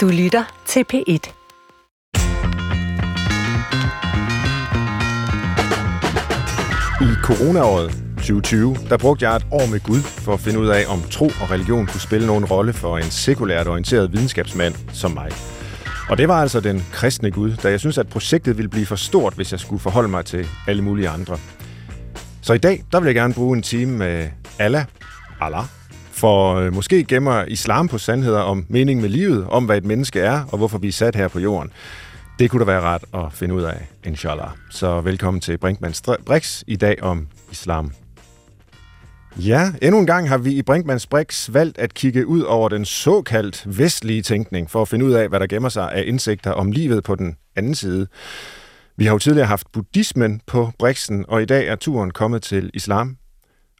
Du lytter til P1. I coronaåret 2020, der brugte jeg et år med Gud for at finde ud af, om tro og religion kunne spille nogen rolle for en sekulært orienteret videnskabsmand som mig. Og det var altså den kristne Gud, da jeg synes, at projektet ville blive for stort, hvis jeg skulle forholde mig til alle mulige andre. Så i dag, der vil jeg gerne bruge en time med Allah, Allah, for øh, måske gemmer islam på sandheder om mening med livet, om hvad et menneske er, og hvorfor vi er sat her på jorden. Det kunne da være ret at finde ud af, inshallah. Så velkommen til Brinkmanns Brix i dag om islam. Ja, endnu en gang har vi i Brinkmanns Brix valgt at kigge ud over den såkaldt vestlige tænkning for at finde ud af, hvad der gemmer sig af indsigter om livet på den anden side. Vi har jo tidligere haft buddhismen på Brixen, og i dag er turen kommet til islam.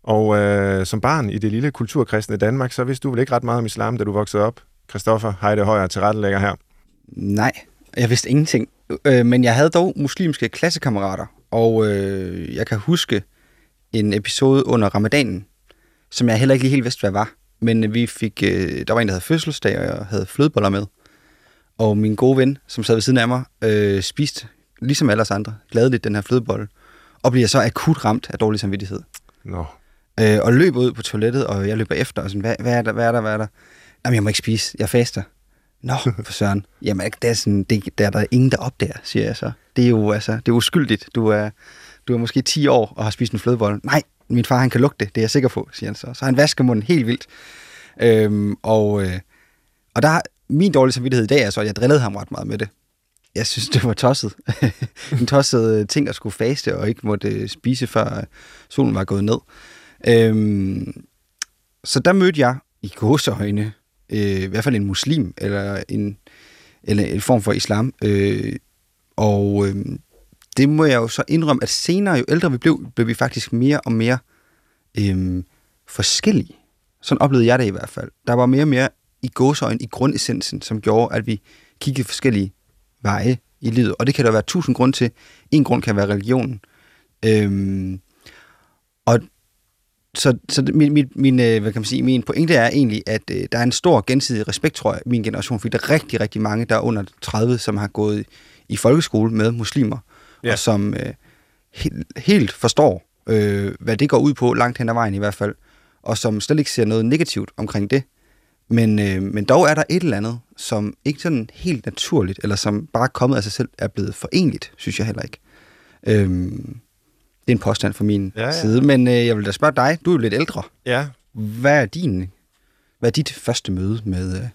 Og øh, som barn i det lille kulturkristne Danmark, så vidste du vel ikke ret meget om islam, da du voksede op? Christoffer Heide Højer til rettelægger her. Nej, jeg vidste ingenting. Øh, men jeg havde dog muslimske klassekammerater, og øh, jeg kan huske en episode under ramadanen, som jeg heller ikke lige helt vidste, hvad var. Men vi fik, øh, der var en, der havde fødselsdag, og jeg havde flødeboller med. Og min gode ven, som sad ved siden af mig, øh, spiste, ligesom alle os andre, gladeligt den her flødebolle. Og bliver så akut ramt af dårlig samvittighed. Nå. Øh, og løber ud på toilettet, og jeg løber efter, og sådan, hvad, hvad er der, hvad er der, hvad er der? Jamen, jeg må ikke spise, jeg faster. Nå, for søren. Jamen, det er, sådan, det, der er der ingen, der opdager, siger jeg så. Det er jo altså, det er uskyldigt. Du er, du er måske 10 år og har spist en flødebolle. Nej, min far, han kan lugte det, det er jeg sikker på, siger han så. Så han vasker munden helt vildt. Øhm, og, øh, og der, min dårlige samvittighed i dag er så, at jeg drillede ham ret meget med det. Jeg synes, det var tosset. en tosset øh, ting at skulle faste og ikke måtte øh, spise, før øh, solen var gået ned. Øhm, så der mødte jeg i gåseøjne øh, i hvert fald en muslim, eller en, eller en form for islam. Øh, og øh, det må jeg jo så indrømme, at senere, jo ældre vi blev, blev vi faktisk mere og mere øh, forskellige. Sådan oplevede jeg det i hvert fald. Der var mere og mere i gåsøjne, i grundessensen, som gjorde, at vi kiggede forskellige veje i livet. Og det kan der være tusind grunde til. En grund kan være religionen. Øhm, så, så min, min, min, øh, hvad kan man sige, min pointe er egentlig, at øh, der er en stor gensidig respekt, tror jeg, min generation, fordi der er rigtig, rigtig mange, der er under 30, som har gået i folkeskole med muslimer, ja. og som øh, helt, helt forstår, øh, hvad det går ud på, langt hen ad vejen i hvert fald, og som slet ikke ser noget negativt omkring det. Men, øh, men dog er der et eller andet, som ikke sådan helt naturligt, eller som bare kommet af sig selv, er blevet forenligt, synes jeg heller ikke. Øh, det er en påstand fra min ja, ja. side, men øh, jeg vil da spørge dig, du er jo lidt ældre. Ja. Hvad er din, hvad er dit første møde med øh,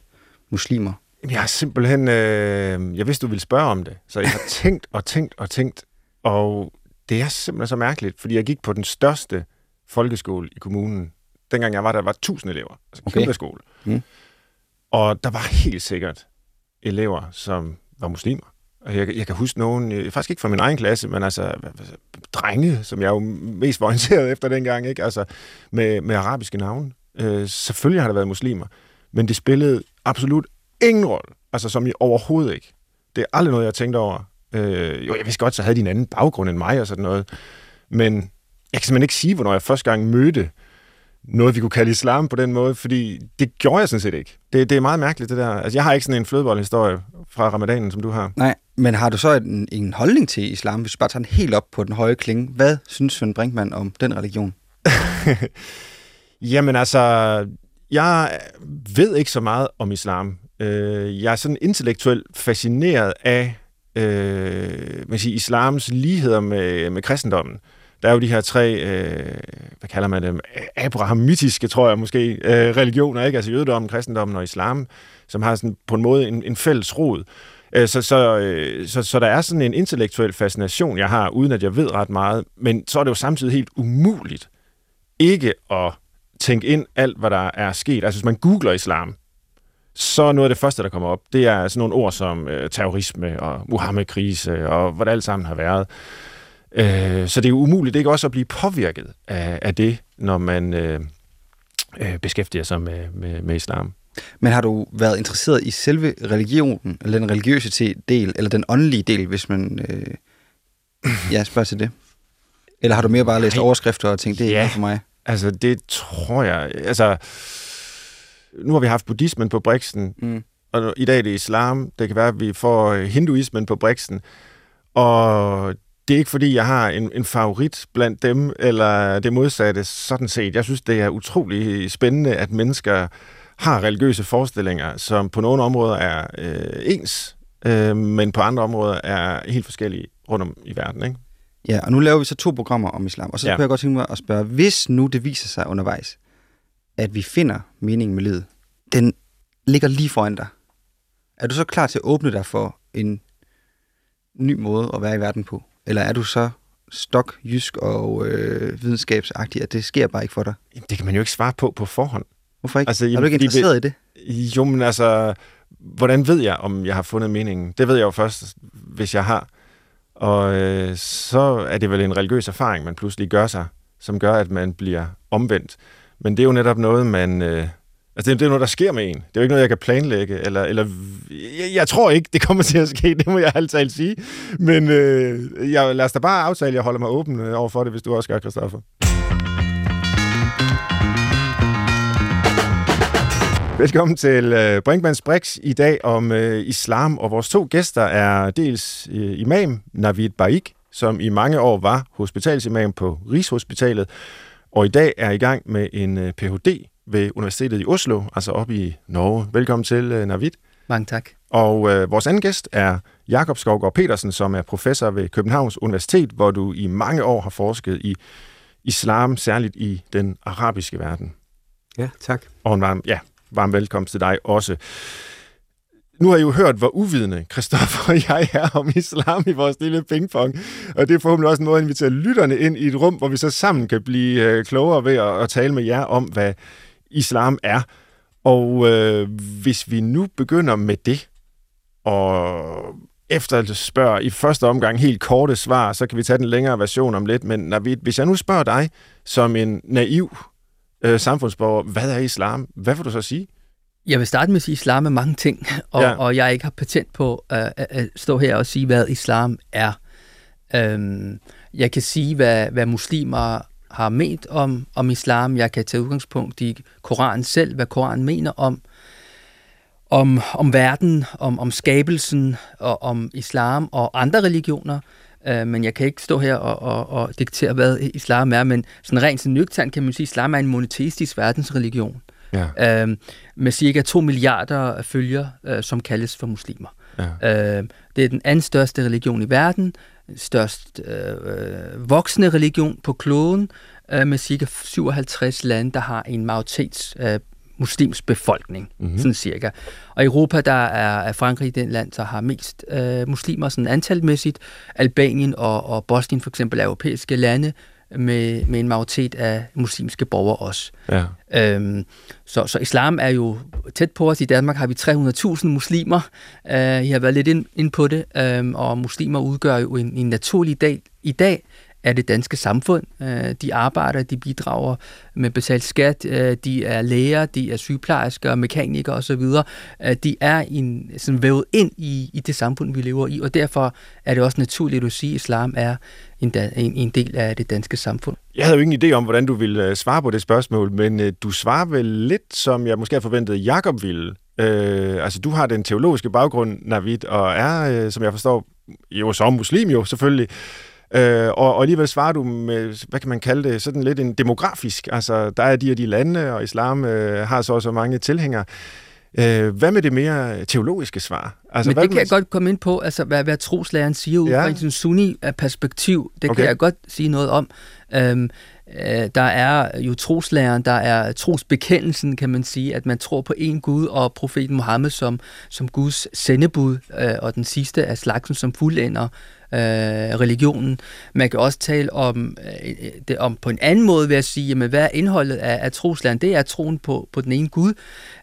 muslimer? Jeg har simpelthen, øh, jeg vidste, du ville spørge om det, så jeg har tænkt og tænkt og tænkt, og det er simpelthen så mærkeligt, fordi jeg gik på den største folkeskole i kommunen. Dengang jeg var der, var 1000 elever, altså okay. kæmpe skole. Mm. Og der var helt sikkert elever, som var muslimer. Og jeg, jeg kan huske nogen, øh, faktisk ikke fra min egen klasse, men altså drenge, som jeg jo mest var orienteret efter dengang, ikke? Altså, med, med arabiske navne. Øh, selvfølgelig har der været muslimer, men det spillede absolut ingen rolle. Altså som i overhovedet ikke. Det er aldrig noget, jeg har tænkt over. Øh, jo, jeg vidste godt, så havde de en anden baggrund end mig og sådan noget. Men jeg kan simpelthen ikke sige, hvornår jeg første gang mødte noget, vi kunne kalde islam på den måde, fordi det gjorde jeg sådan set ikke. Det, det er meget mærkeligt, det der. Altså, jeg har ikke sådan en flødeboldhistorie fra ramadanen, som du har. Nej, men har du så en, en holdning til islam, hvis du bare tager den helt op på den høje klinge? Hvad synes Svend Brinkmann om den religion? Jamen altså, jeg ved ikke så meget om islam. Øh, jeg er sådan intellektuelt fascineret af øh, man siger, islams ligheder med, med kristendommen. Der er jo de her tre, øh, hvad kalder man dem, abrahamitiske, tror jeg måske, øh, religioner, ikke? altså jødedommen, kristendommen og islam, som har sådan på en måde en, en fælles rod. Øh, så, så, øh, så, så der er sådan en intellektuel fascination, jeg har, uden at jeg ved ret meget, men så er det jo samtidig helt umuligt ikke at tænke ind alt, hvad der er sket. Altså hvis man googler islam, så noget af det første, der kommer op, det er sådan nogle ord som øh, terrorisme og Muhammed-krise og hvad det alt sammen har været. Øh, så det er jo umuligt ikke også at blive påvirket af, af det, når man øh, øh, beskæftiger sig med, med, med islam. Men har du været interesseret i selve religionen, eller den religiøse del, eller den åndelige del, hvis man øh, ja, spørger til det? Eller har du mere bare læst overskrifter og tænkt, det er ja, ikke for mig? altså det tror jeg. Altså, nu har vi haft buddhismen på Brixen, mm. og i dag er det islam. Det kan være, at vi får øh, hinduismen på briksen. Og det er ikke fordi, jeg har en, en favorit blandt dem, eller det modsatte sådan set. Jeg synes, det er utrolig spændende, at mennesker har religiøse forestillinger, som på nogle områder er øh, ens, øh, men på andre områder er helt forskellige rundt om i verden. Ikke? Ja, og nu laver vi så to programmer om islam, og så Ja. kunne jeg godt tænke mig at spørge, hvis nu det viser sig undervejs, at vi finder meningen med livet, den ligger lige foran dig, er du så klar til at åbne dig for en ny måde at være i verden på? Eller er du så stok, jysk og øh, videnskabsagtig, at det sker bare ikke for dig? Det kan man jo ikke svare på på forhånd. Hvorfor ikke? Altså, er du jamen, ikke fordi det- interesseret i det? Jo, men altså, hvordan ved jeg, om jeg har fundet meningen? Det ved jeg jo først, hvis jeg har. Og øh, så er det vel en religiøs erfaring, man pludselig gør sig, som gør, at man bliver omvendt. Men det er jo netop noget, man... Øh, altså, det er, det er noget, der sker med en. Det er jo ikke noget, jeg kan planlægge. Eller, eller, jeg, jeg tror ikke, det kommer til at ske, det må jeg altid sige. Men øh, jeg, lad os da bare aftale, at jeg holder mig åben øh, over for det, hvis du også gør, Christoffer. Velkommen til øh, Brinkmanns Brix i dag om øh, islam, og vores to gæster er dels øh, imam Navid Baik, som i mange år var hospitalsimam på Rigshospitalet, og i dag er i gang med en øh, Ph.D ved Universitetet i Oslo, altså oppe i Norge. Velkommen til, øh, Navid. Mange tak. Og øh, vores anden gæst er Jakob Skovgaard Petersen, som er professor ved Københavns Universitet, hvor du i mange år har forsket i islam, særligt i den arabiske verden. Ja, tak. Og en varm, ja, varm velkomst til dig også. Nu har I jo hørt, hvor uvidende Christoffer og jeg er om islam i vores lille pingpong. Og det er forhåbentlig også en måde at invitere lytterne ind i et rum, hvor vi så sammen kan blive øh, klogere ved at, at tale med jer om, hvad islam er. Og øh, hvis vi nu begynder med det, og efter spørger i første omgang helt korte svar, så kan vi tage den længere version om lidt. Men Navid, hvis jeg nu spørger dig som en naiv øh, samfundsborger, hvad er islam? Hvad vil du så sige? Jeg vil starte med at sige, at islam er mange ting, og, Ja. og jeg ikke har patent på øh, at, at stå her og sige, hvad islam er. Øhm, jeg kan sige, hvad, hvad muslimer har ment om, om islam. Jeg kan tage udgangspunkt i Koranen selv, hvad Koranen mener om, om, om verden, om, om skabelsen, og om islam og andre religioner. Øh, men jeg kan ikke stå her og, og, og diktere, hvad islam er. Men sådan rent sådan nøgternt kan man sige, at islam er en monoteistisk verdensreligion Ja. øh, med cirka 2 milliarder følgere, øh, som kaldes for muslimer. Ja. Øh, det er den anden største religion i verden, størst øh, øh, voksende religion på kloden, øh, med cirka 57 lande, der har en majoritets øh, muslimsk befolkning, Mhm. mm-hmm. sådan cirka. Og i Europa, der er, er Frankrig den land, der har mest øh, muslimer sådan antalmæssigt. Albanien og, og Bosnien for eksempel er europæiske lande med, med en majoritet af muslimske borgere også. ja. Øhm, så, så islam er jo tæt på os. I Danmark har vi 300.000 muslimer. Øh, I har været lidt ind, ind på det, øhm, og muslimer udgør jo en, en naturlig del i dag af det danske samfund. Øh, de arbejder, de bidrager med betalt skat, øh, de er læger, de er sygeplejersker, mekanikere osv. Øh, de er en, sådan vævet ind i, i det samfund, vi lever i, og derfor er det også naturligt at sige, at islam er en, en, en del af det danske samfund. Jeg havde jo ingen idé om, hvordan du ville svare på det spørgsmål, men du svarer vel lidt, som jeg måske havde forventet, Jakob ville. Øh, altså, du har den teologiske baggrund, Navid, og er, øh, som jeg forstår, jo som muslim jo, selvfølgelig. Øh, og, og alligevel svarer du med, hvad kan man kalde det, sådan lidt en demografisk. Altså, der er de og de lande, og islam øh, har så og så mange tilhængere. Øh, hvad med det mere teologiske svar? Altså, Men hvad det vil kan jeg man- godt komme ind på, altså hvad, hvad troslæreren siger ud Ja. fra en sunni-perspektiv. Det Okay. kan jeg godt sige noget om. Øhm, øh, der er jo troslæren, der er trosbekendelsen, kan man sige, at man tror på en Gud og profeten Mohammed som, som Guds sendebud, øh, og den sidste af slagsen som fuldender øh, religionen. Man kan også tale om øh, det om på en anden måde ved at sige, jamen, hvad er indholdet af, af troslæren? Det er troen på, på den ene Gud,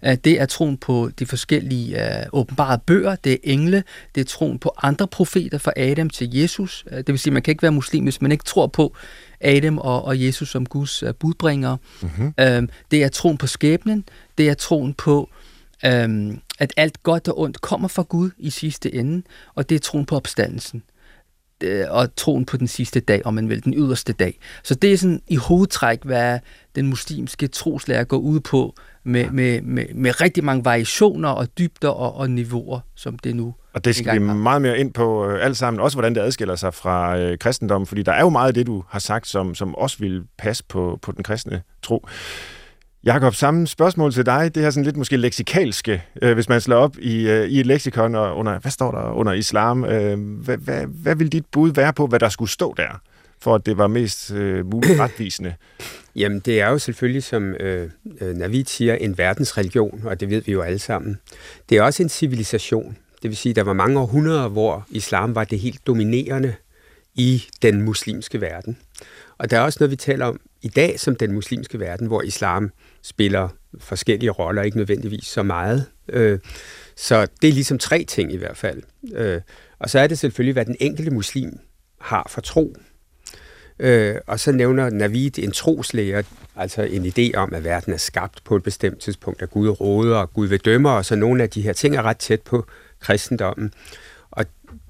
øh, det er troen på de forskellige øh, åbenbare bøger, det er engle, det er troen på andre profeter fra Adam til Jesus. Øh, det vil sige, man kan ikke være muslim, hvis man ikke tror på Adam og, og Jesus som Guds øh, budbringere. Mhm. Øh, det er troen på skæbnen, det er troen på, øh, at alt godt og ondt kommer fra Gud i sidste ende, og det er troen på opstandelsen. Øh, og troen på den sidste dag, om man vil, den yderste dag. Så det er sådan i hovedtræk, hvad den muslimske troslærer går ud på, med, med, med, med rigtig mange variationer og dybder og, og niveauer, som det nu Og det skal vi meget mere ind på øh, alt sammen, også hvordan det adskiller sig fra øh, kristendommen, fordi der er jo meget af det, du har sagt, som, som også vil passe på, på den kristne tro. Jakob, samme spørgsmål til dig. Det her sådan lidt måske leksikalske, øh, hvis man slår op i, øh, i et leksikon og under, hvad står der under islam? Øh, hvad, hvad, hvad vil dit bud være på, hvad der skulle stå der, for at det var mest øh, muligt retvisende? Jamen, det er jo selvfølgelig, som øh, øh, Navid siger, en verdensreligion, og det ved vi jo alle sammen. Det er også en civilisation. Det vil sige, der var mange århundreder, hvor islam var det helt dominerende i den muslimske verden. Og der er også noget, vi taler om i dag som den muslimske verden, hvor islam spiller forskellige roller, ikke nødvendigvis så meget. Øh, så det er ligesom tre ting i hvert fald. Øh, og så er det selvfølgelig, hvad den enkelte muslim har for tro. Øh, og så nævner Navid en troslæger, altså en idé om, at verden er skabt på et bestemt tidspunkt, at Gud råder og Gud vil dømme, og så nogle af de her ting er ret tæt på kristendommen. Og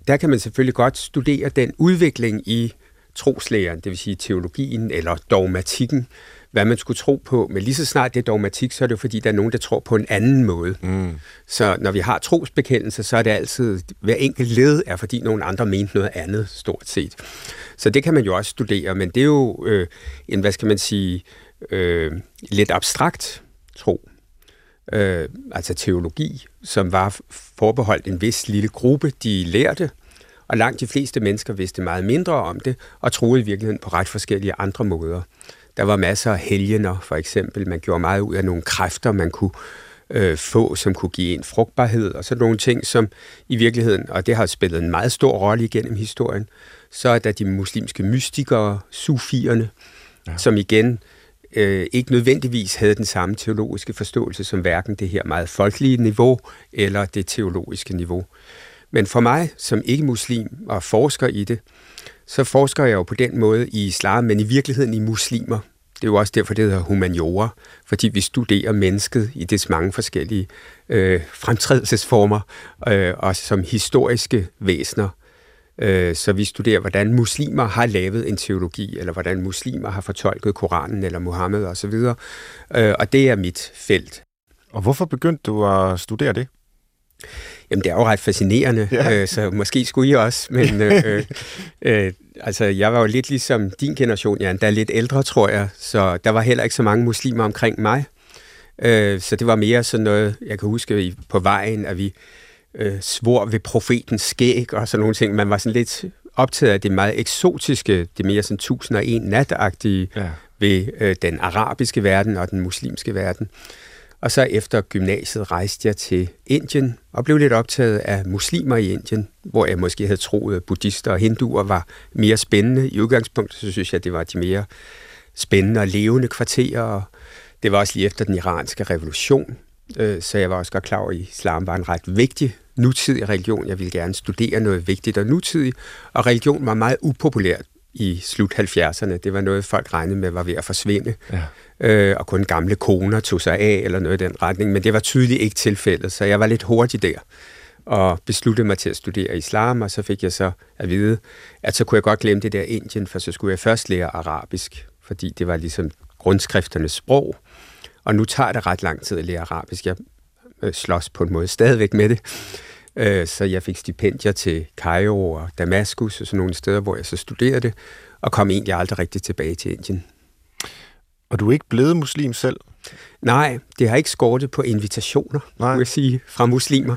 der kan man selvfølgelig godt studere den udvikling i troslæren, det vil sige teologien eller dogmatikken, hvad man skulle tro på. Men lige så snart det er dogmatik, så er det jo fordi, der er nogen, der tror på en anden måde. Mm. Så når vi har trosbekendelse, så er det altid, hver enkelt led er, fordi nogen andre mente noget andet, stort set. Så det kan man jo også studere, men det er jo øh, en, hvad skal man sige, øh, lidt abstrakt tro. Øh, altså teologi, som var forbeholdt en vis lille gruppe, de lærte, og langt de fleste mennesker vidste meget mindre om det, og troede i virkeligheden på ret forskellige andre måder. Der var masser af helgener, for eksempel. Man gjorde meget ud af nogle kræfter, man kunne øh, få, som kunne give en frugtbarhed, og så nogle ting, som i virkeligheden, og det har spillet en meget stor rolle igennem historien, så er der de muslimske mystikere, sufierne, ja. som igen øh, ikke nødvendigvis havde den samme teologiske forståelse som hverken det her meget folkelige niveau eller det teologiske niveau. Men for mig, som ikke-muslim og forsker i det, så forsker jeg jo på den måde i islam, men i virkeligheden i muslimer. Det er jo også derfor, det hedder humaniora, fordi vi studerer mennesket i dets mange forskellige øh, fremtrædelsesformer, øh, og som historiske væsener. Øh, så vi studerer, hvordan muslimer har lavet en teologi, eller hvordan muslimer har fortolket Koranen eller Mohammed osv., øh, og det er mit felt. Og hvorfor begyndte du at studere det? Jamen, det er jo ret fascinerende, ja. øh, så måske skulle I også, men øh, øh, altså, jeg var jo lidt ligesom din generation, Jan, der er lidt ældre, tror jeg, så der var heller ikke så mange muslimer omkring mig. Øh, så det var mere sådan noget, jeg kan huske på vejen, at vi øh, svor ved profetens skæg og sådan nogle ting. Man var sådan lidt optaget af det meget eksotiske, det mere sådan 1001 natagtige ja. ved øh, den arabiske verden og den muslimske verden. Og så efter gymnasiet rejste jeg til Indien og blev lidt optaget af muslimer i Indien, hvor jeg måske havde troet, at buddhister og hinduer var mere spændende. I udgangspunktet så synes jeg, at det var de mere spændende og levende kvarterer. Det var også lige efter den iranske revolution, øh, så jeg var også godt klar over, at islam var en ret vigtig nutidig religion. Jeg ville gerne studere noget vigtigt og nutidigt, og religion var meget upopulært i slut 70'erne. Det var noget, folk regnede med var ved at forsvinde. Ja øh, og kun gamle koner tog sig af, eller noget i den retning. Men det var tydeligt ikke tilfældet, så jeg var lidt hurtig der og besluttede mig til at studere islam, og så fik jeg så at vide, at så kunne jeg godt glemme det der Indien, for så skulle jeg først lære arabisk, fordi det var ligesom grundskrifternes sprog, og nu tager det ret lang tid at lære arabisk. Jeg øh, slås på en måde stadigvæk med det, øh, så jeg fik stipendier til Cairo og Damaskus og sådan nogle steder, hvor jeg så studerede det, og kom egentlig aldrig rigtig tilbage til Indien. Og du er ikke blevet muslim selv? Nej, det har ikke skortet på invitationer, Nej. jeg sige, fra muslimer,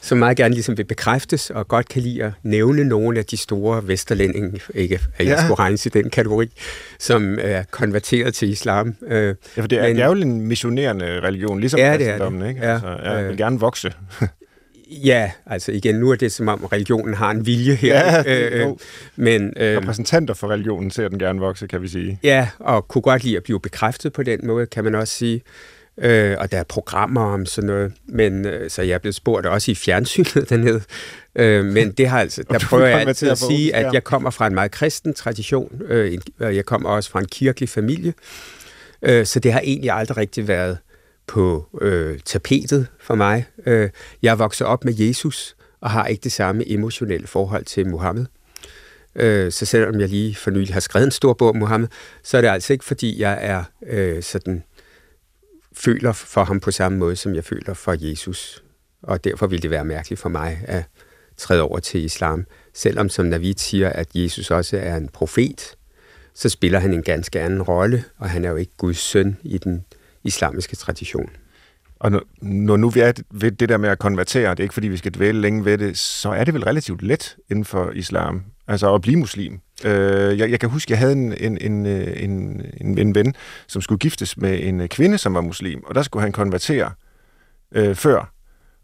som meget gerne ligesom vil bekræftes, og godt kan lide at nævne nogle af de store vesterlændinge, ikke at jeg ja. skulle regnes i den kategori, som er konverteret til islam. Øh, ja, for det er, Men, det er jo en missionerende religion, ligesom ja, kristendommen, ikke? Ja, altså, jeg vil øh, gerne vokse. Ja, altså igen, nu er det som om religionen har en vilje her. Ja, øh, men, øh, Repræsentanter for religionen ser den gerne vokse, kan vi sige. Ja, og kunne godt lide at blive bekræftet på den måde, kan man også sige. Øh, og der er programmer om sådan noget, men øh, så jeg er blevet spurgt også i fjernsynet dernede. Øh, men det har altså, der prøver jeg altid at sige, at jeg kommer fra en meget kristen tradition. Øh, jeg kommer også fra en kirkelig familie. Øh, så det har egentlig aldrig rigtig været på øh, tapetet for mig. Øh, jeg er vokset op med Jesus og har ikke det samme emotionelle forhold til Mohammed. Øh, så selvom jeg lige for nylig har skrevet en stor bog om Mohammed, så er det altså ikke, fordi jeg er øh, sådan føler for ham på samme måde, som jeg føler for Jesus. Og derfor ville det være mærkeligt for mig at træde over til islam. Selvom som Navid siger, at Jesus også er en profet, så spiller han en ganske anden rolle, og han er jo ikke Guds søn i den islamiske tradition. Og når, når nu vi er ved det der med at konvertere, det er ikke fordi, vi skal dvæle længe ved det, så er det vel relativt let inden for islam, altså at blive muslim. Øh, jeg, jeg kan huske, jeg havde en, en, en, en, en, en ven, som skulle giftes med en kvinde, som var muslim, og der skulle han konvertere øh, før,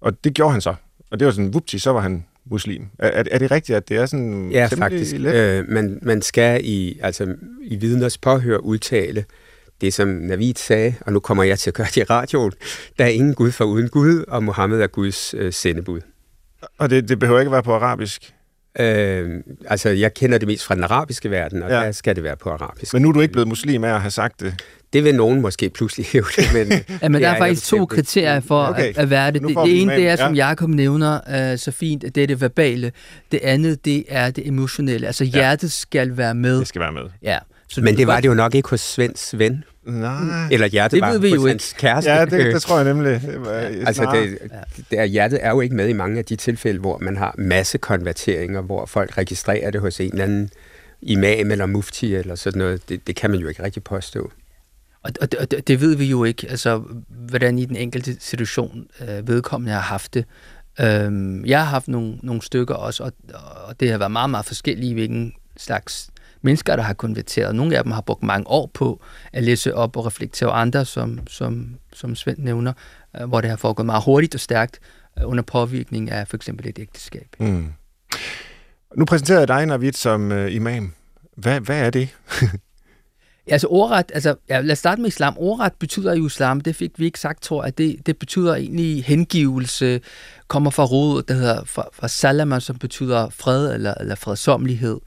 og det gjorde han så. Og det var sådan, vupti, så var han muslim. Er, er det rigtigt, at det er sådan Ja, faktisk. Let? Øh, man, man skal i, altså, i vidners påhør udtale, det som Navid sagde, og nu kommer jeg til at gøre det i radioen, der er ingen Gud for uden Gud, og Mohammed er Guds øh, sendebud. Og det, det behøver ikke være på arabisk? Øh, altså, jeg kender det mest fra den arabiske verden, og ja. der skal det være på arabisk. Men nu er du ikke blevet muslim af at have sagt det? Det vil nogen måske pludselig hæve det, men... ja, men der er, er faktisk to kriterier for okay. at, at være det. Det, det ene, det er, som ja. Jacob nævner uh, så fint, det er det verbale. Det andet, det er det emotionelle. Altså, ja. hjertet skal være med. Det skal være med. Ja. Så men det var det jo nok ikke hos Svends ven. Nej. Eller hjertet det ved vi jo ikke. kæreste. Ja, det, det tror jeg nemlig. altså, det, det er, hjertet er jo ikke med i mange af de tilfælde, hvor man har masse konverteringer, hvor folk registrerer det hos en eller anden imam eller mufti eller sådan noget. Det, det kan man jo ikke rigtig påstå. Og, og, og det, det ved vi jo ikke, altså hvordan i den enkelte situation øh, vedkommende har haft det. Øhm, jeg har haft nogle, nogle stykker også, og, og det har været meget, meget forskellige, hvilken slags mennesker, der har konverteret. Nogle af dem har brugt mange år på at læse op og reflektere, og andre, som, som, som Svend nævner, øh, hvor det har foregået meget hurtigt og stærkt øh, under påvirkning af for eksempel et ægteskab. Mm. Nu præsenterede jeg dig, Navid, som øh, imam. Hvad, hvad er det? Altså ordret, altså ja, lad os starte med islam. Ordret betyder jo islam, det fik vi ikke sagt, tror jeg. Det, det betyder egentlig hengivelse, kommer fra rodet, der hedder fra, fra salama, som betyder fred eller, eller fredsomlighed.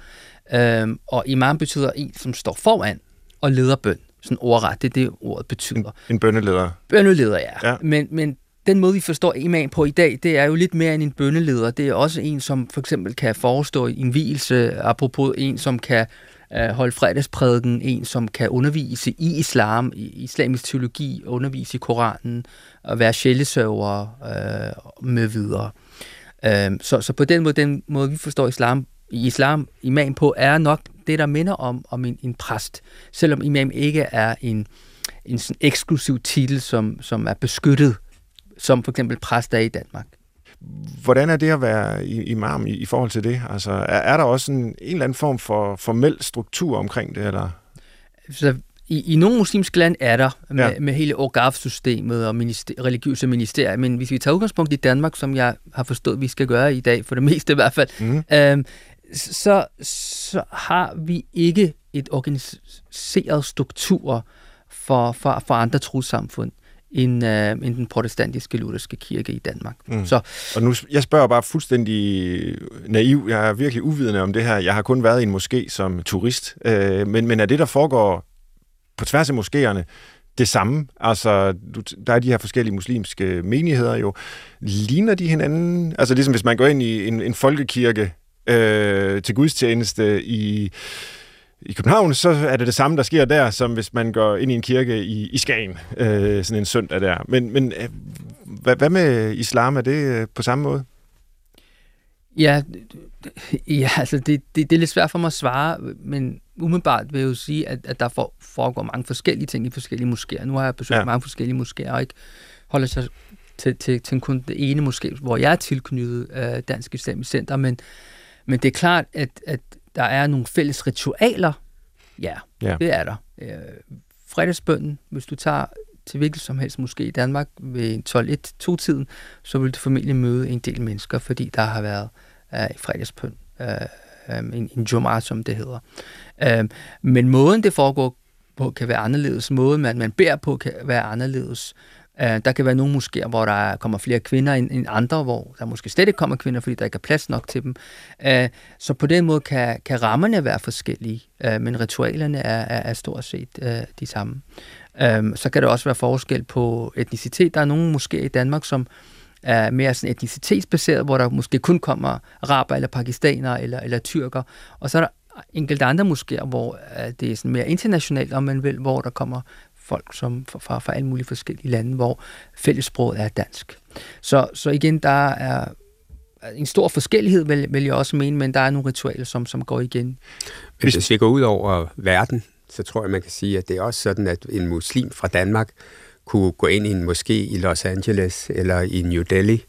Øhm, og imam betyder en, som står foran og leder bøn. Sådan ordret, det er det, ordet betyder. En, en bønneleder. Bønneleder, ja. ja. Men, men den måde, vi forstår imam på i dag, det er jo lidt mere end en bønneleder. Det er også en, som for eksempel kan forestå en hvilelse, apropos en, som kan øh, holde fredagsprædiken, en, som kan undervise i islam, i islamisk teologi, undervise i Koranen, og være sjælesøver øh, med videre. Øh, så, så på den måde, den måde, vi forstår islam i islam, imam på, er nok det, der minder om, om en, en præst, selvom imam ikke er en, en sådan eksklusiv titel, som, som er beskyttet, som for eksempel præst er i Danmark. Hvordan er det at være imam i, i forhold til det? Altså, er, er der også en, en eller anden form for formel struktur omkring det? Eller? Så i, I nogle muslimske lande er der med, ja. med hele orgaf-systemet og minister, religiøse ministerier, men hvis vi tager udgangspunkt i Danmark, som jeg har forstået, vi skal gøre i dag, for det meste i hvert fald, mm. øhm, så, så har vi ikke et organiseret struktur for, for, for andre trossamfund end, øh, end den protestantiske lutherske kirke i Danmark. Mm. Så, og nu, jeg spørger bare fuldstændig naiv, jeg er virkelig uvidende om det her, jeg har kun været i en moské som turist, øh, men, men er det, der foregår på tværs af moskéerne, det samme. Altså, du, der er de her forskellige muslimske menigheder jo. Ligner de hinanden? Altså, ligesom hvis man går ind i en, en folkekirke øh, til gudstjeneste i, i København, så er det det samme, der sker der, som hvis man går ind i en kirke i, i Skagen, øh, sådan en søndag der. Men, men øh, hvad, hvad med islam? Er det øh, på samme måde? Ja, ja altså det, det, det er lidt svært for mig at svare, men umiddelbart vil jeg jo sige, at, at der for, foregår mange forskellige ting i forskellige moskéer. Nu har jeg besøgt ja. mange forskellige moskéer, og ikke holder sig til, til, til kun det ene moské, hvor jeg er tilknyttet øh, Dansk Islamisk Center, men, men det er klart, at, at der er nogle fælles ritualer. Ja, ja. det er der. Øh, fredagsbønden, hvis du tager til hvilket som helst måske i Danmark ved 12-1-2-tiden, så vil du formentlig møde en del mennesker, fordi der har været øh, fredagsbøn, øh, øh, en, en jumar, som det hedder. Øh, men måden, det foregår på, kan være anderledes. Måden, man, man beder på, kan være anderledes. Øh, Øh, der kan være nogle moskéer, hvor der kommer flere kvinder end, andre, hvor der måske slet ikke kommer kvinder, fordi der ikke er plads nok til dem. Øh, så på den måde kan, kan rammerne være forskellige, øh, men ritualerne er, er, er stort set de samme. Øhm, så kan der også være forskel på etnicitet. Der er nogle måske i Danmark, som er mere sådan etnicitetsbaseret, hvor der måske kun kommer araber eller pakistanere eller, eller tyrker. Og så er der enkelte andre moskéer, hvor det er sådan mere internationalt, om man vil, hvor der kommer folk som fra, fra alle mulige forskellige lande, hvor fællessproget er dansk. Så, så igen, der er en stor forskellighed, vil, vil jeg også mene, men der er nogle ritualer, som, som går igen. Hvis vi går ud over verden, så tror jeg, man kan sige, at det er også sådan, at en muslim fra Danmark kunne gå ind i en moské i Los Angeles eller i New Delhi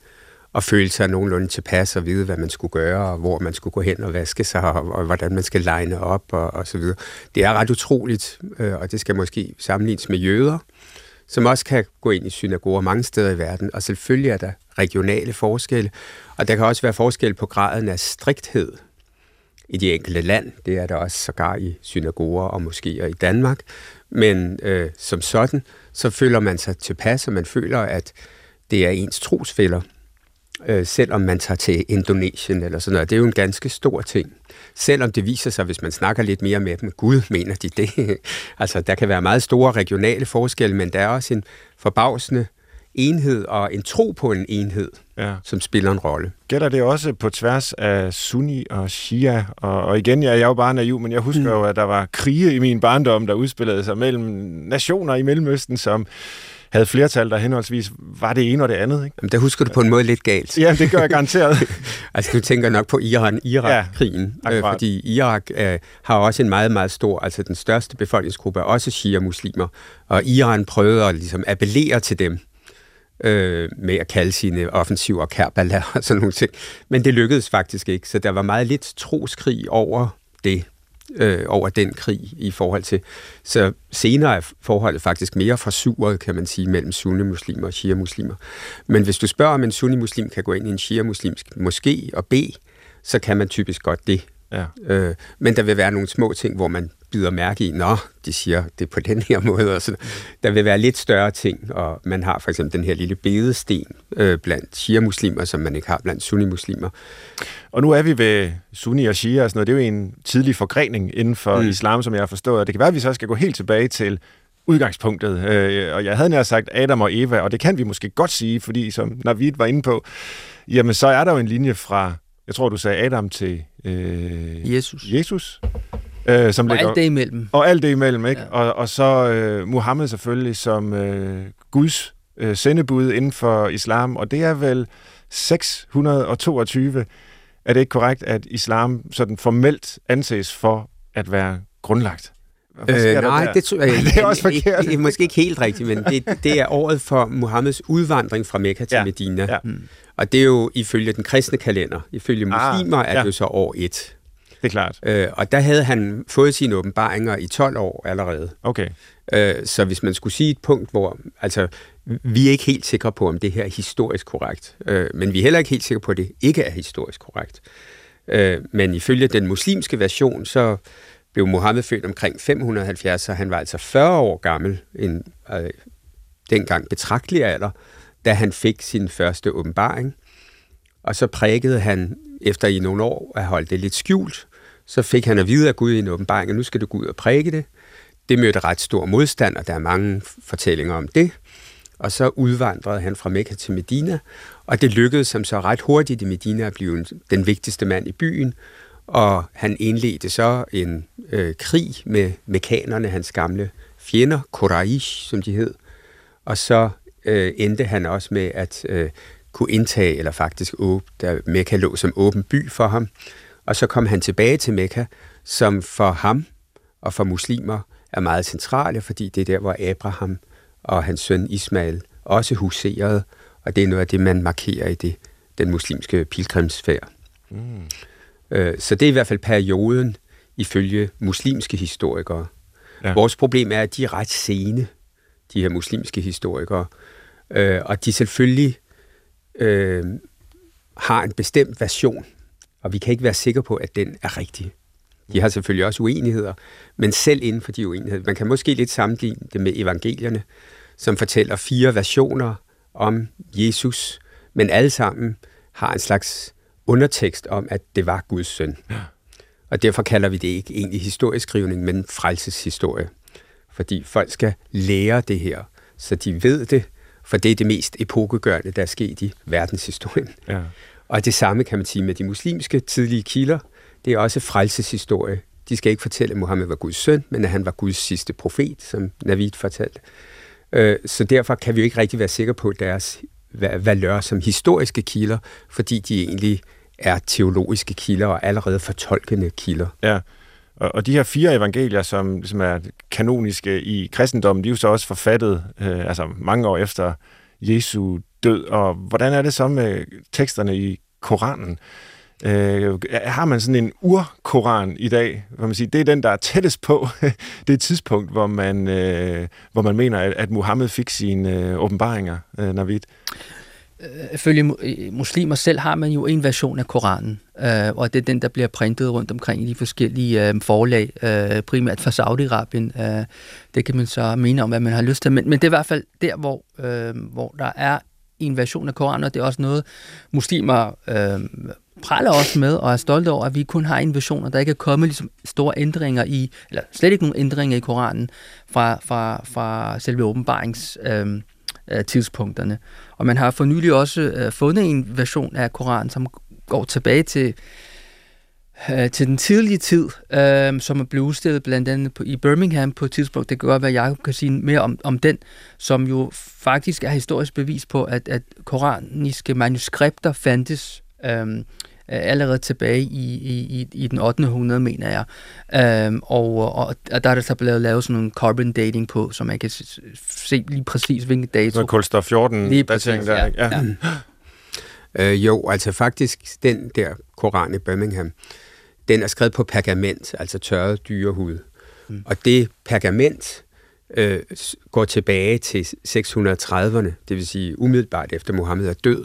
at føle sig nogenlunde tilpas og vide, hvad man skulle gøre, og hvor man skulle gå hen og vaske sig, og, og hvordan man skal line op, og, og så videre. Det er ret utroligt, øh, og det skal måske sammenlignes med jøder, som også kan gå ind i synagoger mange steder i verden, og selvfølgelig er der regionale forskelle, og der kan også være forskel på graden af strikthed i de enkelte land. Det er der også sågar i synagoger og moskéer i Danmark. Men øh, som sådan, så føler man sig tilpas, og man føler, at det er ens trosfælder, øh, selvom man tager til Indonesien eller sådan noget. Det er jo en ganske stor ting. Selvom det viser sig, hvis man snakker lidt mere med dem, Gud mener de det. altså, der kan være meget store regionale forskelle, men der er også en forbavsende enhed og en tro på en enhed, ja. som spiller en rolle. Gælder det også på tværs af Sunni og Shia? Og, og igen, jeg er jo bare naiv, men jeg husker mm. jo, at der var krige i min barndom, der udspillede sig mellem nationer i Mellemøsten, som havde flertal, der henholdsvis var det ene og det andet. Ikke? Jamen, der husker du på en måde lidt galt. Ja, det gør jeg garanteret. altså, du tænker nok på Iran-Irak-krigen, ja, øh, fordi Irak øh, har også en meget, meget stor, altså den største befolkningsgruppe er også shia-muslimer, og Iran prøvede at ligesom appellere til dem øh, med at kalde sine offensiver Kerbala og sådan nogle ting. Men det lykkedes faktisk ikke, så der var meget lidt troskrig over det, øh, over den krig i forhold til. Så senere er forholdet faktisk mere forsuret, kan man sige, mellem sunni-muslimer og shia-muslimer. Men hvis du spørger, om en sunni-muslim kan gå ind i en shia-muslimsk moské og bede, så kan man typisk godt det. Ja. Øh, men der vil være nogle små ting, hvor man bider mærke i, nå, de siger det på den her måde. Og sådan. Der vil være lidt større ting, og man har for eksempel den her lille bedesten øh, blandt shia-muslimer, som man ikke har blandt sunni-muslimer. Og nu er vi ved sunni og shia og sådan noget. Det er jo en tidlig forgrening inden for mm. islam, som jeg har forstået. det kan være, at vi så skal gå helt tilbage til udgangspunktet. Øh, og jeg havde nær sagt Adam og Eva, og det kan vi måske godt sige, fordi som Navid var inde på, jamen så er der jo en linje fra, jeg tror du sagde Adam til øh, Jesus. Jesus. Øh, som og ligger, alt det imellem. Og alt det imellem, ikke? Ja. Og, og så øh, Muhammed selvfølgelig som øh, Guds øh, sendebud inden for islam, og det er vel 622. Er det ikke korrekt, at islam sådan formelt anses for at være grundlagt? Øh, nej, der? det, tror jeg, det er også forkert. Det er måske ikke helt rigtigt, men det, det er året for Muhammeds udvandring fra Mekka til ja. Medina. Ja. Mm. Og det er jo ifølge den kristne kalender. Ifølge ah, muslimer ah, ja. er det jo så år 1. Det er klart. Øh, og der havde han fået sine åbenbaringer i 12 år allerede. Okay. Øh, så hvis man skulle sige et punkt, hvor... Altså, vi er ikke helt sikre på, om det her er historisk korrekt. Øh, men vi er heller ikke helt sikre på, at det ikke er historisk korrekt. Øh, men ifølge den muslimske version, så blev Mohammed født omkring 570, så han var altså 40 år gammel, en øh, dengang betragtelig alder, da han fik sin første åbenbaring. Og så prægede han, efter i nogle år at holde det lidt skjult, så fik han at vide af Gud i en åbenbaring, at nu skal du gå ud og prædike det. Det mødte ret stor modstand, og der er mange fortællinger om det. Og så udvandrede han fra Mekka til Medina, og det lykkedes ham så ret hurtigt i Medina at blive den vigtigste mand i byen, og han indledte så en øh, krig med mekanerne, hans gamle fjender, Quraysh, som de hed. Og så øh, endte han også med at øh, kunne indtage, eller faktisk der Mekka lå som åben by for ham. Og så kom han tilbage til Mekka, som for ham og for muslimer er meget centrale, fordi det er der, hvor Abraham og hans søn Ismail også huserede, og det er noget af det, man markerer i det, den muslimske pilgrimsfærd. Mm. Øh, så det er i hvert fald perioden ifølge muslimske historikere. Ja. Vores problem er, at de er ret sene, de her muslimske historikere, øh, og de selvfølgelig øh, har en bestemt version, og vi kan ikke være sikre på, at den er rigtig. De har selvfølgelig også uenigheder, men selv inden for de uenigheder, man kan måske lidt sammenligne det med evangelierne, som fortæller fire versioner om Jesus, men alle sammen har en slags undertekst om, at det var Guds søn. Og derfor kalder vi det ikke egentlig historieskrivning, men frelseshistorie. Fordi folk skal lære det her, så de ved det, for det er det mest epokegørende, der er sket i verdenshistorien. Ja. Og det samme kan man sige med de muslimske tidlige kilder. Det er også frelseshistorie. De skal ikke fortælle, at Mohammed var Guds søn, men at han var Guds sidste profet, som Navid fortalte. Øh, så derfor kan vi jo ikke rigtig være sikre på deres valør som historiske kilder, fordi de egentlig er teologiske kilder og allerede fortolkende kilder. Ja, og, og de her fire evangelier, som ligesom er kanoniske i kristendommen, de er jo så også forfattet øh, altså mange år efter Jesu død. Og hvordan er det så med teksterne i Koranen? Øh, har man sådan en urkoran i dag, hvor man siger, det er den, der er tættest på det tidspunkt, hvor man, øh, hvor man mener, at, at Muhammed fik sine øh, åbenbaringer, øh, Navid? Øh, Ifølge øh, muslimer selv har man jo en version af Koranen, øh, og det er den, der bliver printet rundt omkring i de forskellige øh, forlag, øh, primært fra Saudi-Arabien. Øh, det kan man så mene om, hvad man har lyst til, men, men det er i hvert fald der, hvor, øh, hvor der er en version af Koranen, og det er også noget, muslimer øh, praler også med og er stolte over, at vi kun har en version, og der ikke er kommet ligesom store ændringer i, eller slet ikke nogen ændringer i Koranen fra, fra, fra selve åbenbarings øh, øh tidspunkterne. Og man har for nylig også øh, fundet en version af Koranen, som går tilbage til øh, til den tidlige tid, øh, som er blevet udstillet blandt andet på, i Birmingham på et tidspunkt. Det kan godt være, at Jacob kan sige mere om, om den, som jo faktisk er historisk bevis på, at, at koraniske manuskripter fandtes øh, allerede tilbage i, i, i den 8. århundrede, mener jeg. Øhm, og, og, og der er der så blevet lavet sådan en carbon dating på, så man kan se lige præcis, hvilken dato. Så kulstof 14 lige præcis, der, ja. ja. ja. Øh, jo, altså faktisk den der koran i Birmingham, den er skrevet på pergament, altså tørret dyrehud. Mm. Og det pergament øh, går tilbage til 630'erne, det vil sige umiddelbart efter Mohammed er død.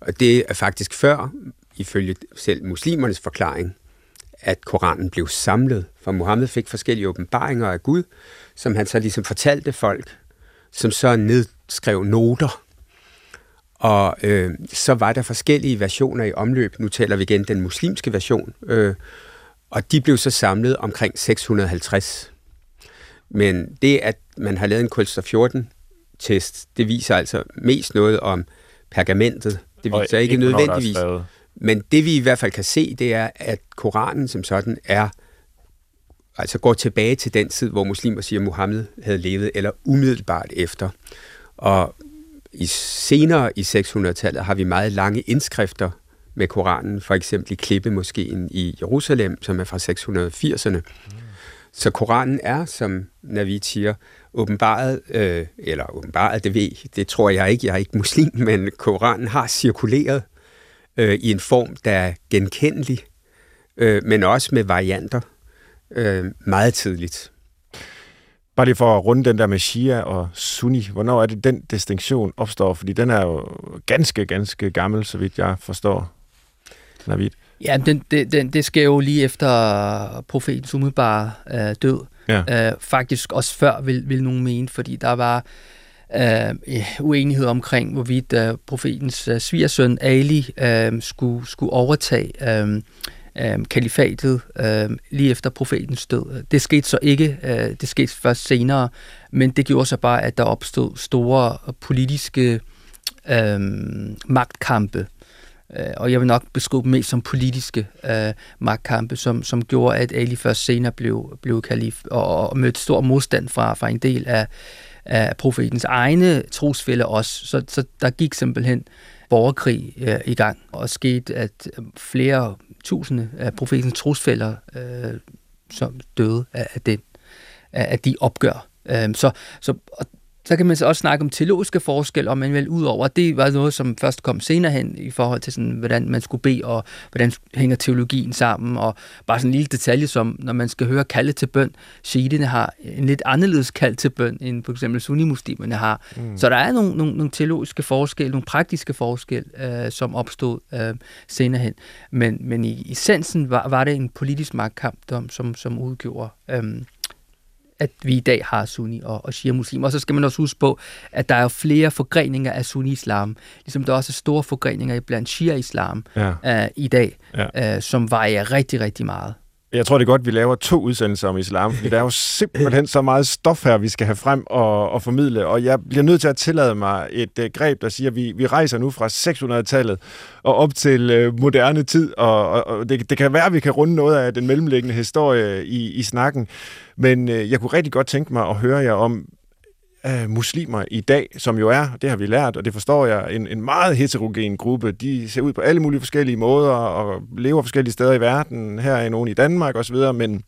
Og det er faktisk før, ifølge selv muslimernes forklaring, at Koranen blev samlet. For Mohammed fik forskellige åbenbaringer af Gud, som han så ligesom fortalte folk, som så nedskrev noter og øh, så var der forskellige versioner i omløb. Nu taler vi igen den muslimske version. Øh, og de blev så samlet omkring 650. Men det, at man har lavet en kulstof 14-test, det viser altså mest noget om pergamentet. Det viser ikke, ikke nødvendigvis. Men det vi i hvert fald kan se, det er, at Koranen som sådan er altså går tilbage til den tid, hvor muslimer siger, at Mohammed havde levet, eller umiddelbart efter. Og i senere i 600-tallet har vi meget lange indskrifter med Koranen, for eksempel i Klippemoskeen i Jerusalem, som er fra 680'erne. Mm. Så Koranen er, som Navid siger, åbenbaret, øh, eller åbenbaret, det ved det tror jeg ikke, jeg er ikke muslim, men Koranen har cirkuleret øh, i en form, der er genkendelig, øh, men også med varianter øh, meget tidligt. Bare lige for at runde den der med Shia og Sunni, hvornår er det, den distinktion opstår? Fordi den er jo ganske, ganske gammel, så vidt jeg forstår. Navid. Ja, den, den, det sker jo lige efter profetens umiddelbare øh, død. Ja. Øh, faktisk også før, vil, vil nogen mene, fordi der var øh, Øh, uenighed omkring, hvorvidt øh, profetens øh, svigersøn Ali øh, skulle, skulle overtage øh, øh, kalifatet øh, lige efter profetens død. Det skete så ikke, øh, det skete først senere, men det gjorde så bare, at der opstod store politiske øh, magtkampe, øh, og jeg vil nok beskrive dem mest som politiske øh, magtkampe, som, som gjorde, at Ali først senere blev, blev kalif, og, og mødte stor modstand fra, fra en del af, af profetens egne trosfælder også. Så, så der gik simpelthen borgerkrig øh, i gang, og skete, at flere tusinde af profetens trosfælder, øh, som døde af, af, den, af, af de opgør. Øh, så, så, og så kan man så også snakke om teologiske forskelle, og man vel ud over, det var noget, som først kom senere hen i forhold til, sådan, hvordan man skulle bede, og hvordan hænger teologien sammen, og bare sådan en lille detalje, som når man skal høre kalde til bøn, shiitene har en lidt anderledes kald til bøn, end for eksempel sunnimuslimerne har. Mm. Så der er nogle, nogle, nogle teologiske forskelle, nogle praktiske forskelle, øh, som opstod øh, senere hen. Men, men i essensen var, var det en politisk magtkamp, som, som udgjorde øh, at vi i dag har sunni og, og shia-muslimer. Og så skal man også huske på, at der er jo flere forgreninger af sunni-islam, ligesom der også er store forgreninger blandt shia-islam ja. uh, i dag, ja. uh, som vejer rigtig, rigtig meget. Jeg tror, det er godt, at vi laver to udsendelser om islam, fordi der er jo simpelthen så meget stof her, vi skal have frem og, og formidle, og jeg bliver nødt til at tillade mig et uh, greb, der siger, at vi, vi rejser nu fra 600-tallet og op til uh, moderne tid, og, og, og det, det kan være, at vi kan runde noget af den mellemliggende historie i, i snakken, men uh, jeg kunne rigtig godt tænke mig at høre jer om, øh, muslimer i dag, som jo er, det har vi lært, og det forstår jeg, en, en meget heterogen gruppe. De ser ud på alle mulige forskellige måder og lever forskellige steder i verden. Her er nogen i Danmark osv., men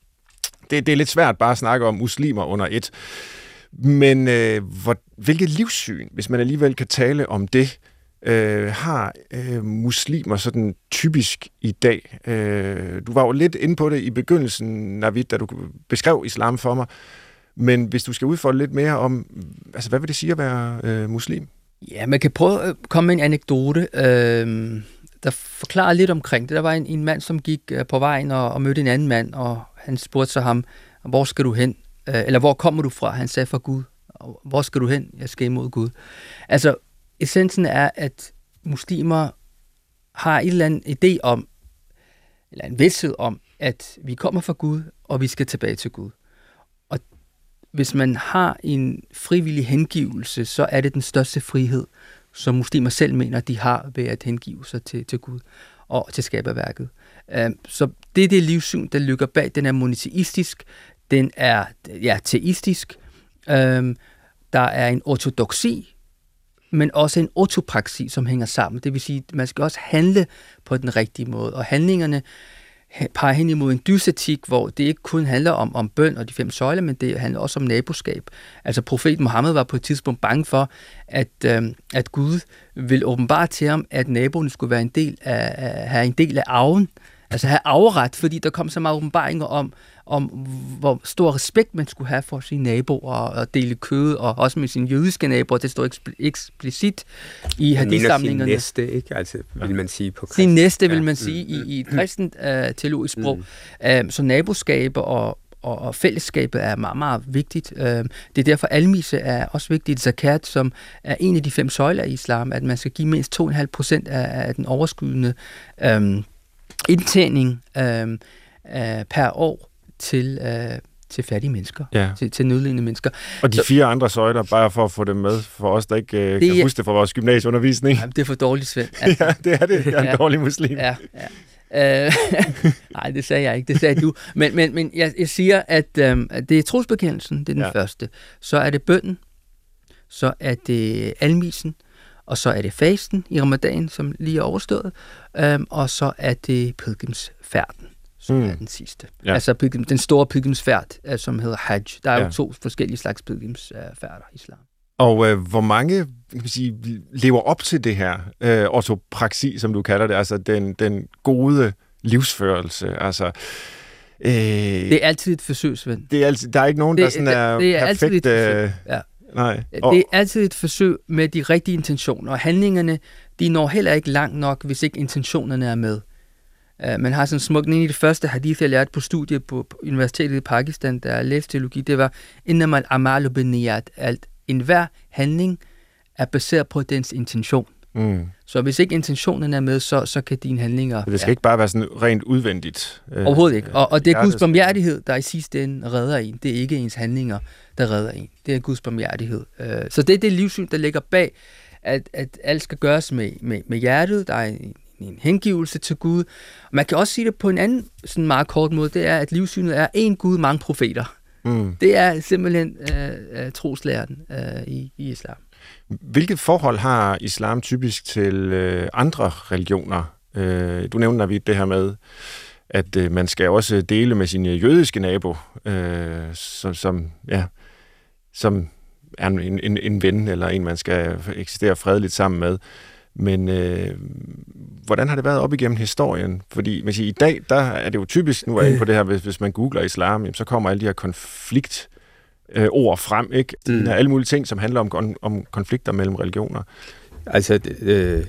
det, det er lidt svært bare at snakke om muslimer under et. Men øh, hvor, hvilket livssyn, hvis man alligevel kan tale om det, øh, har øh, muslimer sådan typisk i dag? Øh, du var jo lidt inde på det i begyndelsen, Navid, da du beskrev islam for mig. Men hvis du skal udfolde lidt mere om, altså hvad vil det sige at være øh, muslim? Ja, man kan prøve at komme med en anekdote, øh, der forklarer lidt omkring det. Der var en, en mand, som gik øh, på vejen og, og mødte en anden mand, og han spurgte så ham, hvor skal du hen? Øh, eller hvor kommer du fra? Han sagde fra Gud. Hvor skal du hen? Jeg skal imod Gud. Altså, essensen er, at muslimer har en eller anden idé om, eller en vidsthed om, at vi kommer fra Gud, og vi skal tilbage til Gud hvis man har en frivillig hengivelse, så er det den største frihed, som muslimer selv mener, de har ved at hengive sig til, til Gud og til skaberværket. Øhm, så det er det livssyn, der ligger bag. Den er monoteistisk, den er ja, teistisk, øhm, der er en ortodoksi, men også en autopraksi, som hænger sammen. Det vil sige, at man skal også handle på den rigtige måde, og handlingerne peger hen imod en dysetik, hvor det ikke kun handler om, om bøn og de fem søjler, men det handler også om naboskab. Altså profeten Mohammed var på et tidspunkt bange for, at, øh, at Gud ville åbenbare til ham, at naboen skulle være en del af, have en del af arven, altså have arveret, fordi der kom så meget åbenbaringer om, om hvor stor respekt man skulle have for sine naboer og dele kød, og også med sine jødiske naboer. Det står eksplicit i hadith-samlingerne. Sin næste, ikke? Altså, vil man sige på kristen. Sin næste, vil man sige, mm. i, i et kristent uh, teologisk sprog. Mm. Uh, så naboskab og, og, og fællesskabet er meget, meget vigtigt. Uh, det er derfor, almise er også vigtigt. Zakat, som er en af de fem søjler i islam, at man skal give mindst 2,5 procent af, af den overskydende um, indtjening um, uh, per år til, øh, til fattige mennesker, ja. til, til nødlidende mennesker. Og de så, fire andre søjler, bare for at få dem med, for os, der ikke øh, det, kan huske det fra vores gymnasieundervisning. Ja, det er for dårligt, Svend. Altså, ja, det er det. Jeg er en ja, dårlig muslim. Ja, ja. Øh, nej, det sagde jeg ikke, det sagde du. Men, men, men jeg, jeg siger, at, øh, at det er trosbekendelsen, det er den ja. første. Så er det bønden, så er det almisen, og så er det fasten i ramadan, som lige er overstået, øh, og så er det pilgrimsfærden som mm. er den sidste. Ja. Altså den store pilgrimsfærd, øh, som hedder Hajj. Der er ja. jo to forskellige slags pilgrimsfærder i islam. Og øh, hvor mange kan man sige, lever op til det her øh, ortopraksi, som du kalder det, altså den, den gode livsførelse? Altså, øh, det er altid et forsøg, Svend. Det er altid, der er ikke nogen, det, der sådan er, det er perfekt... Altid et forsøg. Ja. Nej. Og, det er altid et forsøg med de rigtige intentioner, og handlingerne, de når heller ikke langt nok, hvis ikke intentionerne er med. Uh, man har sådan smuk, en af de første hadith, jeg lærte på studiet på, på Universitetet i Pakistan, der jeg læste teologi, det var, innamal amalu beniyat, alt enhver handling er baseret på dens intention. Mm. Så hvis ikke intentionen er med, så, så kan dine handlinger... Så det skal ja. ikke bare være sådan rent udvendigt? Øh, Overhovedet ikke. Og, og det er Guds barmhjertighed, der i sidste ende redder en. Det er ikke ens handlinger, der redder en. Det er Guds barmhjertighed. Uh, så det er det livssyn, der ligger bag, at, at alt skal gøres med, med, med hjertet. Der er en en hengivelse til Gud. Man kan også sige det på en anden sådan meget kort måde, det er, at livssynet er en Gud, mange profeter. Mm. Det er simpelthen øh, troslæren øh, i, i islam. Hvilket forhold har islam typisk til øh, andre religioner? Øh, du nævner vi det her med, at øh, man skal også dele med sin jødiske nabo, øh, som, som, ja, som er en, en, en ven eller en, man skal eksistere fredeligt sammen med. Men øh, hvordan har det været op igennem historien? Fordi man siger, i dag, der er det jo typisk, nu er jeg på det her, hvis, hvis man googler islam, så kommer alle de her konflikt øh, ord frem, ikke? Mm. Der er alle mulige ting, som handler om, om konflikter mellem religioner. Altså, øh,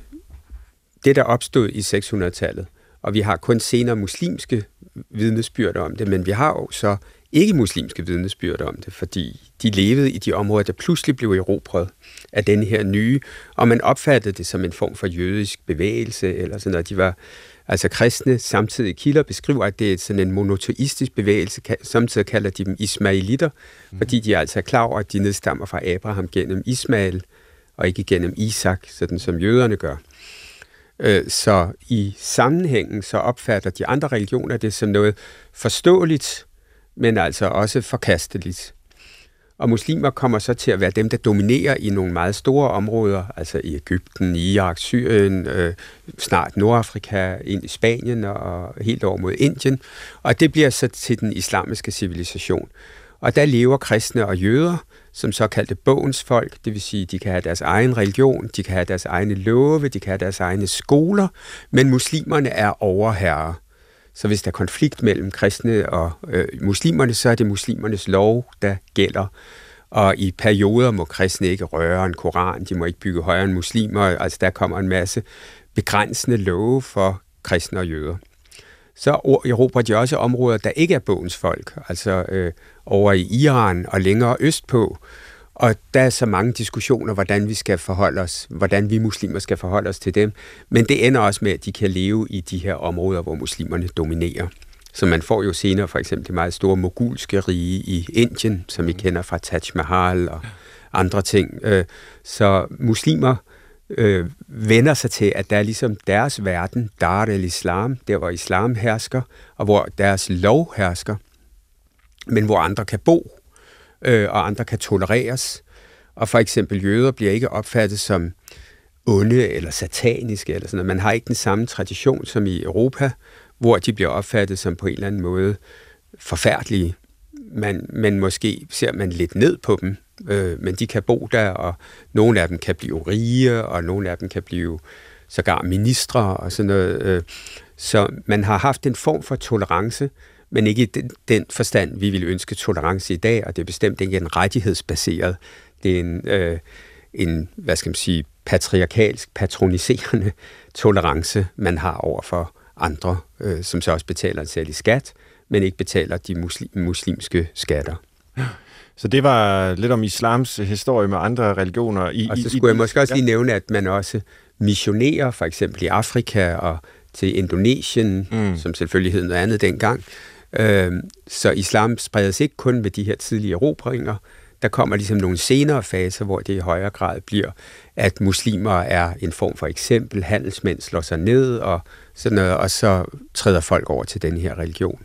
det der opstod i 600-tallet, og vi har kun senere muslimske vidnesbyrder om det, men vi har jo så ikke-muslimske vidnesbyrd om det, fordi de levede i de områder, der pludselig blev erobret af den her nye, og man opfattede det som en form for jødisk bevægelse, eller sådan noget. De var altså kristne, samtidig kilder beskriver, at det er sådan en monoteistisk bevægelse, samtidig kalder de dem ismailitter, mm. fordi de altså er klar over, at de nedstammer fra Abraham gennem Ismail, og ikke gennem Isak, sådan som jøderne gør. Øh, så i sammenhængen så opfatter de andre religioner det som noget forståeligt, men altså også forkasteligt. Og muslimer kommer så til at være dem, der dominerer i nogle meget store områder, altså i Ægypten, Irak, Syrien, øh, snart Nordafrika, ind i Spanien og helt over mod Indien. Og det bliver så til den islamiske civilisation. Og der lever kristne og jøder som såkaldte bogens folk, det vil sige, de kan have deres egen religion, de kan have deres egne love, de kan have deres egne skoler, men muslimerne er overherrer. Så hvis der er konflikt mellem kristne og øh, muslimerne, så er det muslimernes lov, der gælder. Og i perioder må kristne ikke røre en koran, de må ikke bygge højere end muslimer, altså der kommer en masse begrænsende love for kristne og jøder. Så erobrer de også områder, der ikke er bogens folk, altså øh, over i Iran og længere østpå. Og der er så mange diskussioner, hvordan vi skal forholde os, hvordan vi muslimer skal forholde os til dem. Men det ender også med, at de kan leve i de her områder, hvor muslimerne dominerer. Så man får jo senere for eksempel det meget store mogulske rige i Indien, som vi kender fra Taj Mahal og andre ting. Øh, så muslimer øh, øh, vender sig til, at der er ligesom deres verden, Dar el-Islam, der hvor islam hersker, og hvor deres lov hersker, men hvor andre kan bo, øh, og andre kan tolereres. Og for eksempel jøder bliver ikke opfattet som onde eller sataniske eller sådan noget. Man har ikke den samme tradition som i Europa, hvor de bliver opfattet som på en eller anden måde forfærdelige. Man, men måske ser man lidt ned på dem, øh, men de kan bo der, og nogle af dem kan blive rige, og nogle af dem kan blive sågar ministre og sådan noget. Øh. Så man har haft en form for tolerance, men ikke i den, den forstand, vi ville ønske tolerance i dag, og det er bestemt ikke en rettighedsbaseret. Det er en, øh, en hvad skal man sige, patriarkalsk, patroniserende tolerance, man har over for andre, øh, som så også betaler en særlig skat, men ikke betaler de muslim, muslimske skatter. Så det var lidt om islams historie med andre religioner. I, og så skulle i, jeg måske også ja. lige nævne, at man også missionerer, for eksempel i Afrika og til Indonesien, mm. som selvfølgelig hed noget andet dengang, Øh, så islam spredes ikke kun med de her tidlige erobringer. Der kommer ligesom nogle senere faser, hvor det i højere grad bliver, at muslimer er en form for eksempel, handelsmænd slår sig ned og sådan noget, og så træder folk over til den her religion.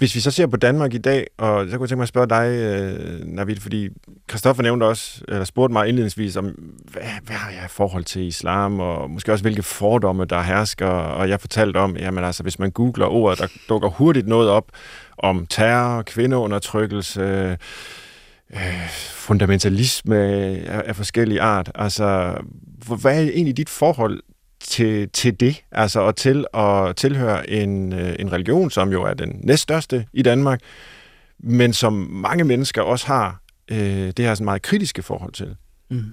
Hvis vi så ser på Danmark i dag, og så kunne jeg tænke mig at spørge dig, øh, Navid, fordi Kristoffer nævnte også, eller spurgte mig indledningsvis om, hvad, hvad har jeg i forhold til islam, og måske også hvilke fordomme, der hersker, og jeg fortalte om, jamen altså, hvis man googler ordet, der dukker hurtigt noget op om terror, kvindeundertrykkelse, øh, fundamentalisme af, af forskellige art. Altså, hvad er egentlig dit forhold til, til det, altså og til at tilhøre en, øh, en religion, som jo er den næststørste i Danmark, men som mange mennesker også har øh, det her sådan meget kritiske forhold til. Mm.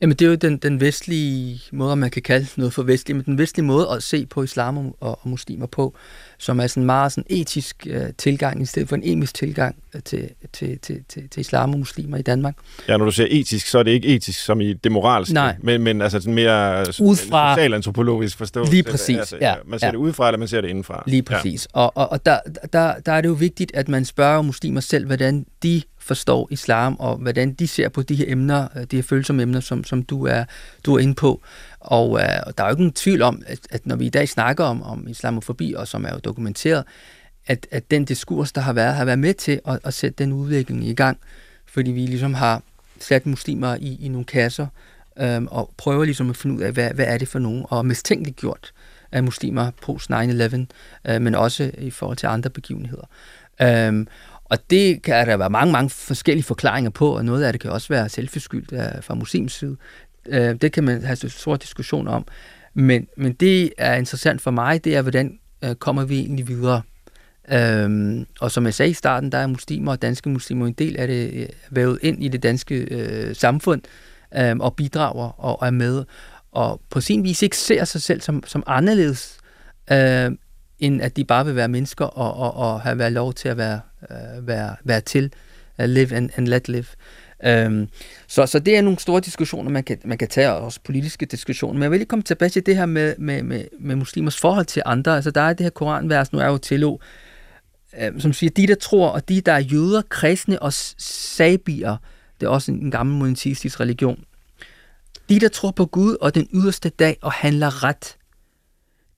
Jamen, det er jo den, den vestlige måde, man kan kalde noget for vestlig, men den vestlige måde at se på islam og, og muslimer på, som er sådan meget sådan etisk uh, tilgang, i stedet for en emisk tilgang øh, til, til, til, til, til islam og muslimer i Danmark. Ja, når du siger etisk, så er det ikke etisk som i det moralske, Nej. men, men altså sådan mere udfra, socialantropologisk forståelse. Lige præcis, altså, ja. Man ser ja. det udefra, eller man ser det indenfra. Lige præcis. Ja. Og, og, og der, der, der er det jo vigtigt, at man spørger muslimer selv, hvordan de forstår islam, og hvordan de ser på de her emner, øh, de her følsomme emner, som, som du, er, du er inde på. Og uh, der er jo ikke nogen tvivl om, at, at når vi i dag snakker om, om islamofobi, og som er jo dokumenteret, at, at den diskurs, der har været, har været med til at, at sætte den udvikling i gang, fordi vi ligesom har sat muslimer i, i nogle kasser, øhm, og prøver ligesom at finde ud af, hvad, hvad er det for nogen, og mistænkeligt gjort af muslimer post 9-11, øh, men også i forhold til andre begivenheder. Øhm, og det kan der være mange, mange forskellige forklaringer på, og noget af det kan også være selvforskyldt øh, fra muslims side. Øh, det kan man have stor diskussion om. Men, men det er interessant for mig, det er, hvordan øh, kommer vi egentlig videre? Øhm, og som jeg sagde i starten, der er muslimer og danske muslimer en del af det vævet ind i det danske øh, samfund øh, og bidrager og er med. Og på sin vis ikke ser sig selv som, som anderledes, øh, end at de bare vil være mennesker og, og, og have været lov til at være, uh, være, være til, uh, live and, and let live. Um, så, så det er nogle store diskussioner, man kan, man kan tage, også politiske diskussioner. Men jeg vil lige komme tilbage til det her med, med, med, med muslimers forhold til andre. Altså der er det her koranvers, nu er jo tillå, uh, øhm, som siger, de der tror, og de der er jøder, kristne og sabier, det er også en, en gammel monoteistisk religion, de der tror på Gud og den yderste dag og handler ret,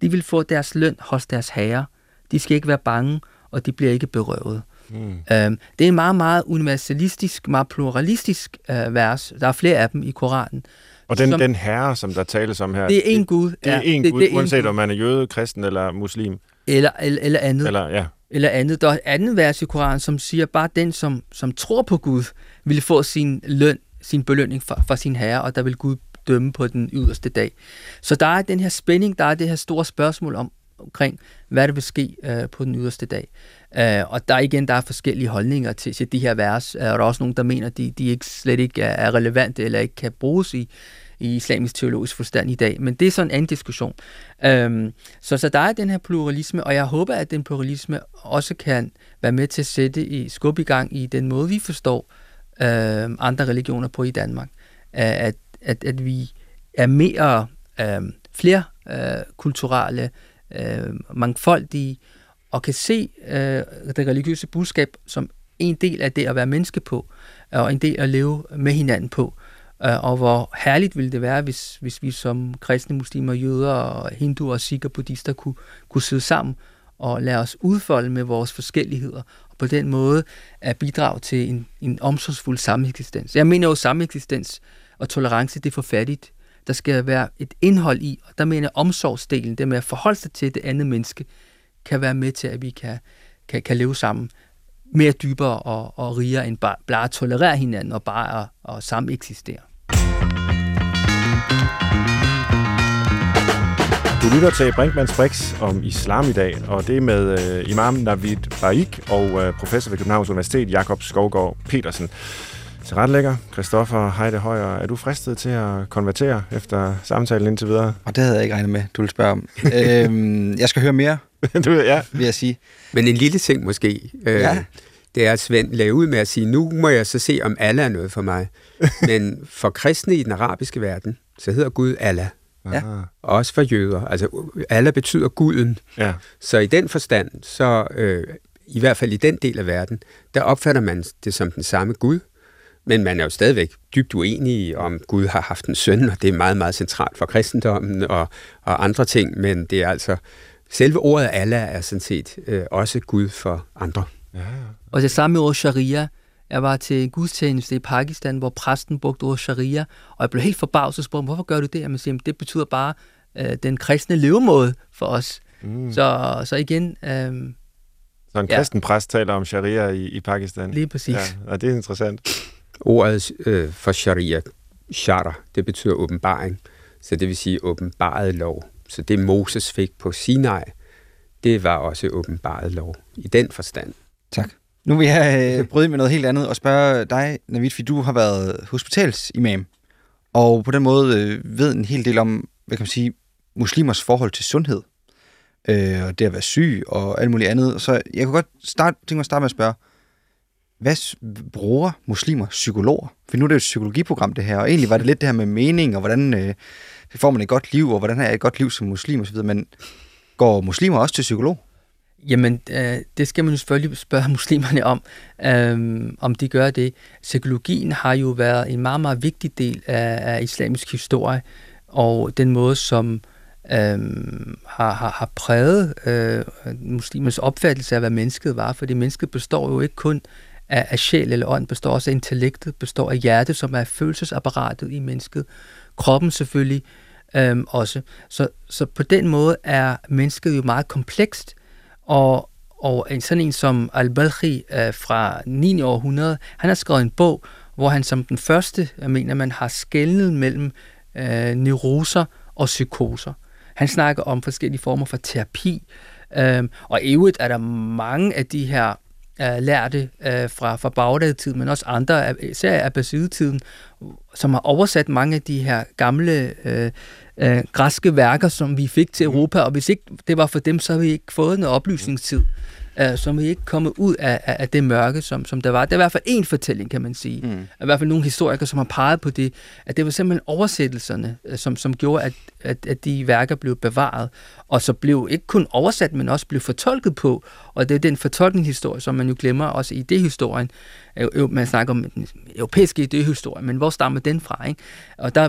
de vil få deres løn hos deres herre. De skal ikke være bange, og de bliver ikke berøvet. Mm. Øhm, det er en meget, meget universalistisk, meget pluralistisk øh, vers. Der er flere af dem i Koranen. Og den, som, den herre, som der tales om her... Det er en Gud. Det, det er en Gud, det, det uanset en om man er jøde, kristen eller muslim. Eller, eller, eller andet. Eller, ja. eller andet. Der er et andet vers i Koranen, som siger, bare den, som, som tror på Gud, vil få sin løn, sin belønning fra, fra sin herre, og der vil Gud dømme på den yderste dag. Så der er den her spænding, der er det her store spørgsmål om, omkring, hvad der vil ske øh, på den yderste dag. Øh, og der igen, der er forskellige holdninger til, til de her vers, øh, og der er også nogen, der mener, at de, de ikke, slet ikke er, relevante eller ikke kan bruges i, i islamisk teologisk forstand i dag. Men det er sådan en anden diskussion. Øhm, så, så der er den her pluralisme, og jeg håber, at den pluralisme også kan være med til at sætte i skub i gang i den måde, vi forstår øh, andre religioner på i Danmark. At, at, at vi er mere øh, flere øh, kulturelle, øh, mangfoldige, og kan se øh, det religiøse budskab som en del af det at være menneske på, og en del at leve med hinanden på. Øh, og hvor herligt ville det være, hvis, hvis vi som kristne, muslimer, jøder, og hinduer, og sikher, buddhister kunne, kunne sidde sammen og lade os udfolde med vores forskelligheder, og på den måde at bidrage til en, en omsorgsfuld sameksistens. Jeg mener jo, at sameksistens og tolerance, det er for fattigt. Der skal være et indhold i, og der mener jeg omsorgsdelen, det med at forholde sig til det andet menneske, kan være med til, at vi kan, kan, kan leve sammen mere dybere og, og rigere end bare, bare at tolerere hinanden og bare at, at sammen eksistere. Du lytter til Brinkmanns Brix om islam i dag, og det er med øh, imam Navid Baik og øh, professor ved Københavns Universitet, Jakob Skovgaard Petersen. Tilrettelægger, Christoffer Heide Højer, er du fristet til at konvertere efter samtalen indtil videre? Og det havde jeg ikke regnet med, du ville spørge om. øhm, jeg skal høre mere, du, ja. vil jeg sige. Men en lille ting måske. Øh, ja. Det er, at Svend lagde ud med at sige, nu må jeg så se, om Allah er noget for mig. Men for kristne i den arabiske verden, så hedder Gud Allah. Ja. Også for jøder. Altså, Allah betyder guden. Ja. Så i den forstand, så øh, i hvert fald i den del af verden, der opfatter man det som den samme Gud. Men man er jo stadigvæk dybt uenig om Gud har haft en søn, og det er meget, meget centralt for kristendommen og, og andre ting, men det er altså, selve ordet Allah er sådan set øh, også Gud for andre. Ja, ja. Og det samme med ordet sharia. Jeg var til en gudstjeneste i Pakistan, hvor præsten brugte ordet sharia, og jeg blev helt forbavset og spurgte, hvorfor gør du det? Jamen, siger, det betyder bare øh, den kristne levemåde for os. Mm. Så, så igen... Øh, så en kristen ja. præst taler om sharia i, i Pakistan. Lige præcis. Ja, og det er interessant. Ordet øh, for sharia, shara, det betyder åbenbaring. Så det vil sige åbenbaret lov. Så det Moses fik på Sinai, det var også åbenbaret lov i den forstand. Tak. Nu vil jeg øh, bryde med noget helt andet og spørge dig, Navid, fordi du har været hospitalsimam, og på den måde øh, ved en hel del om, hvad kan man sige, muslimers forhold til sundhed, øh, og det at være syg og alt muligt andet. Så jeg kunne godt starte, tænke mig at starte med at spørge, hvad bruger muslimer psykologer? For nu er det jo et psykologiprogram, det her, og egentlig var det lidt det her med mening, og hvordan øh, får man et godt liv, og hvordan har jeg et godt liv som muslim osv., men går muslimer også til psykolog? Jamen, øh, det skal man jo selvfølgelig spørge muslimerne om, øh, om de gør det. Psykologien har jo været en meget, meget vigtig del af, af islamisk historie, og den måde, som øh, har, har, har præget øh, muslimers opfattelse af, hvad mennesket var, fordi mennesket består jo ikke kun af, af sjæl eller ånd, består også af intellektet, består af hjertet, som er følelsesapparatet i mennesket, kroppen selvfølgelig øhm, også. Så, så på den måde er mennesket jo meget komplekst, og, og en sådan en som Al-Balkhi øh, fra 9. århundrede, han har skrevet en bog, hvor han som den første, jeg mener man, har skældnet mellem øh, neuroser og psykoser. Han snakker om forskellige former for terapi, øh, og i øvrigt er der mange af de her øh, lærte øh, fra, fra Bagdad-tiden, men også andre, især Abbasid-tiden, som har oversat mange af de her gamle øh, øh, græske værker, som vi fik til Europa, og hvis ikke det var for dem, så har vi ikke fået noget oplysningstid øh, som er ikke kommet ud af, af, af det mørke, som, som der var. Det er i hvert fald en fortælling, kan man sige. Mm. I hvert fald nogle historikere, som har peget på det, at det var simpelthen oversættelserne, øh, som, som gjorde, at, at, at de værker blev bevaret, og så blev ikke kun oversat, men også blev fortolket på, og det er den fortolkningshistorie, som man jo glemmer også i det historien. Man snakker om den europæiske idehistorie, men hvor stammer den fra? Ikke? Og der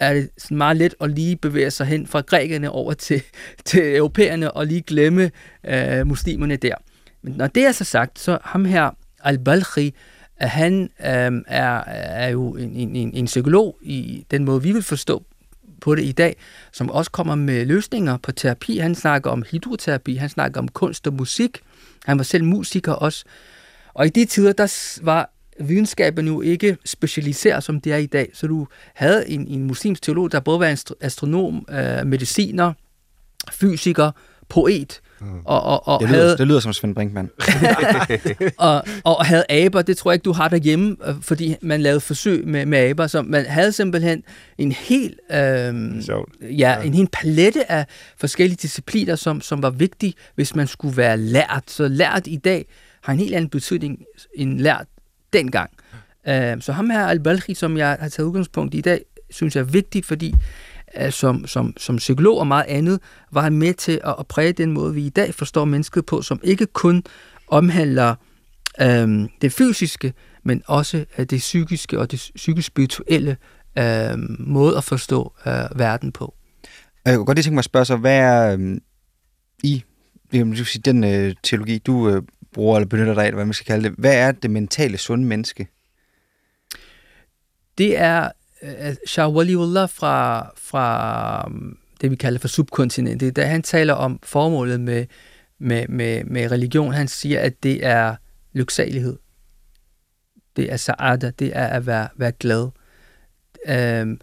er det sådan meget let at lige bevæge sig hen fra grækerne over til, til europæerne og lige glemme øh, muslimerne der. Men når det er så sagt, så ham her, Al-Balkhi, han øh, er, er jo en, en, en psykolog i den måde, vi vil forstå på det i dag, som også kommer med løsninger på terapi. Han snakker om hydroterapi, han snakker om kunst og musik. Han var selv musiker også. Og i de tider, der var videnskaben jo ikke specialiseret, som det er i dag. Så du havde en, en muslimsk teolog, der både var astronom, øh, mediciner, fysiker, poet, og, og, og det, lyder, havde, det lyder som Svend Brinkmann. og, og havde aber, det tror jeg ikke, du har derhjemme, øh, fordi man lavede forsøg med, med aber, så man havde simpelthen en hel, øh, ja, ja, en hel palette af forskellige discipliner, som, som var vigtige, hvis man skulle være lært. Så lært i dag har en helt anden betydning end lært dengang. Øh, så ham her, Al-Balkhi, som jeg har taget udgangspunkt i i dag, synes jeg er vigtigt, fordi som, som, som psykolog og meget andet, var han med til at, at præge den måde, vi i dag forstår mennesket på, som ikke kun omhandler øhm, det fysiske, men også øh, det psykiske og det psykisk-spirituelle øhm, måde at forstå øh, verden på. Jeg kunne godt lige tænke mig at spørge så, hvad er øhm, i sige, den øh, teologi, du øh, bruger eller benytter dig af, hvad man skal kalde det, hvad er det mentale sunde menneske? Det er Øh, øh, Shah Waliullah fra, fra um, det, vi kalder for subkontinentet, da han taler om formålet med, med, med, med religion, han siger, at det er lyksalighed. Det er sa'ada, det er at være, være glad. Uh,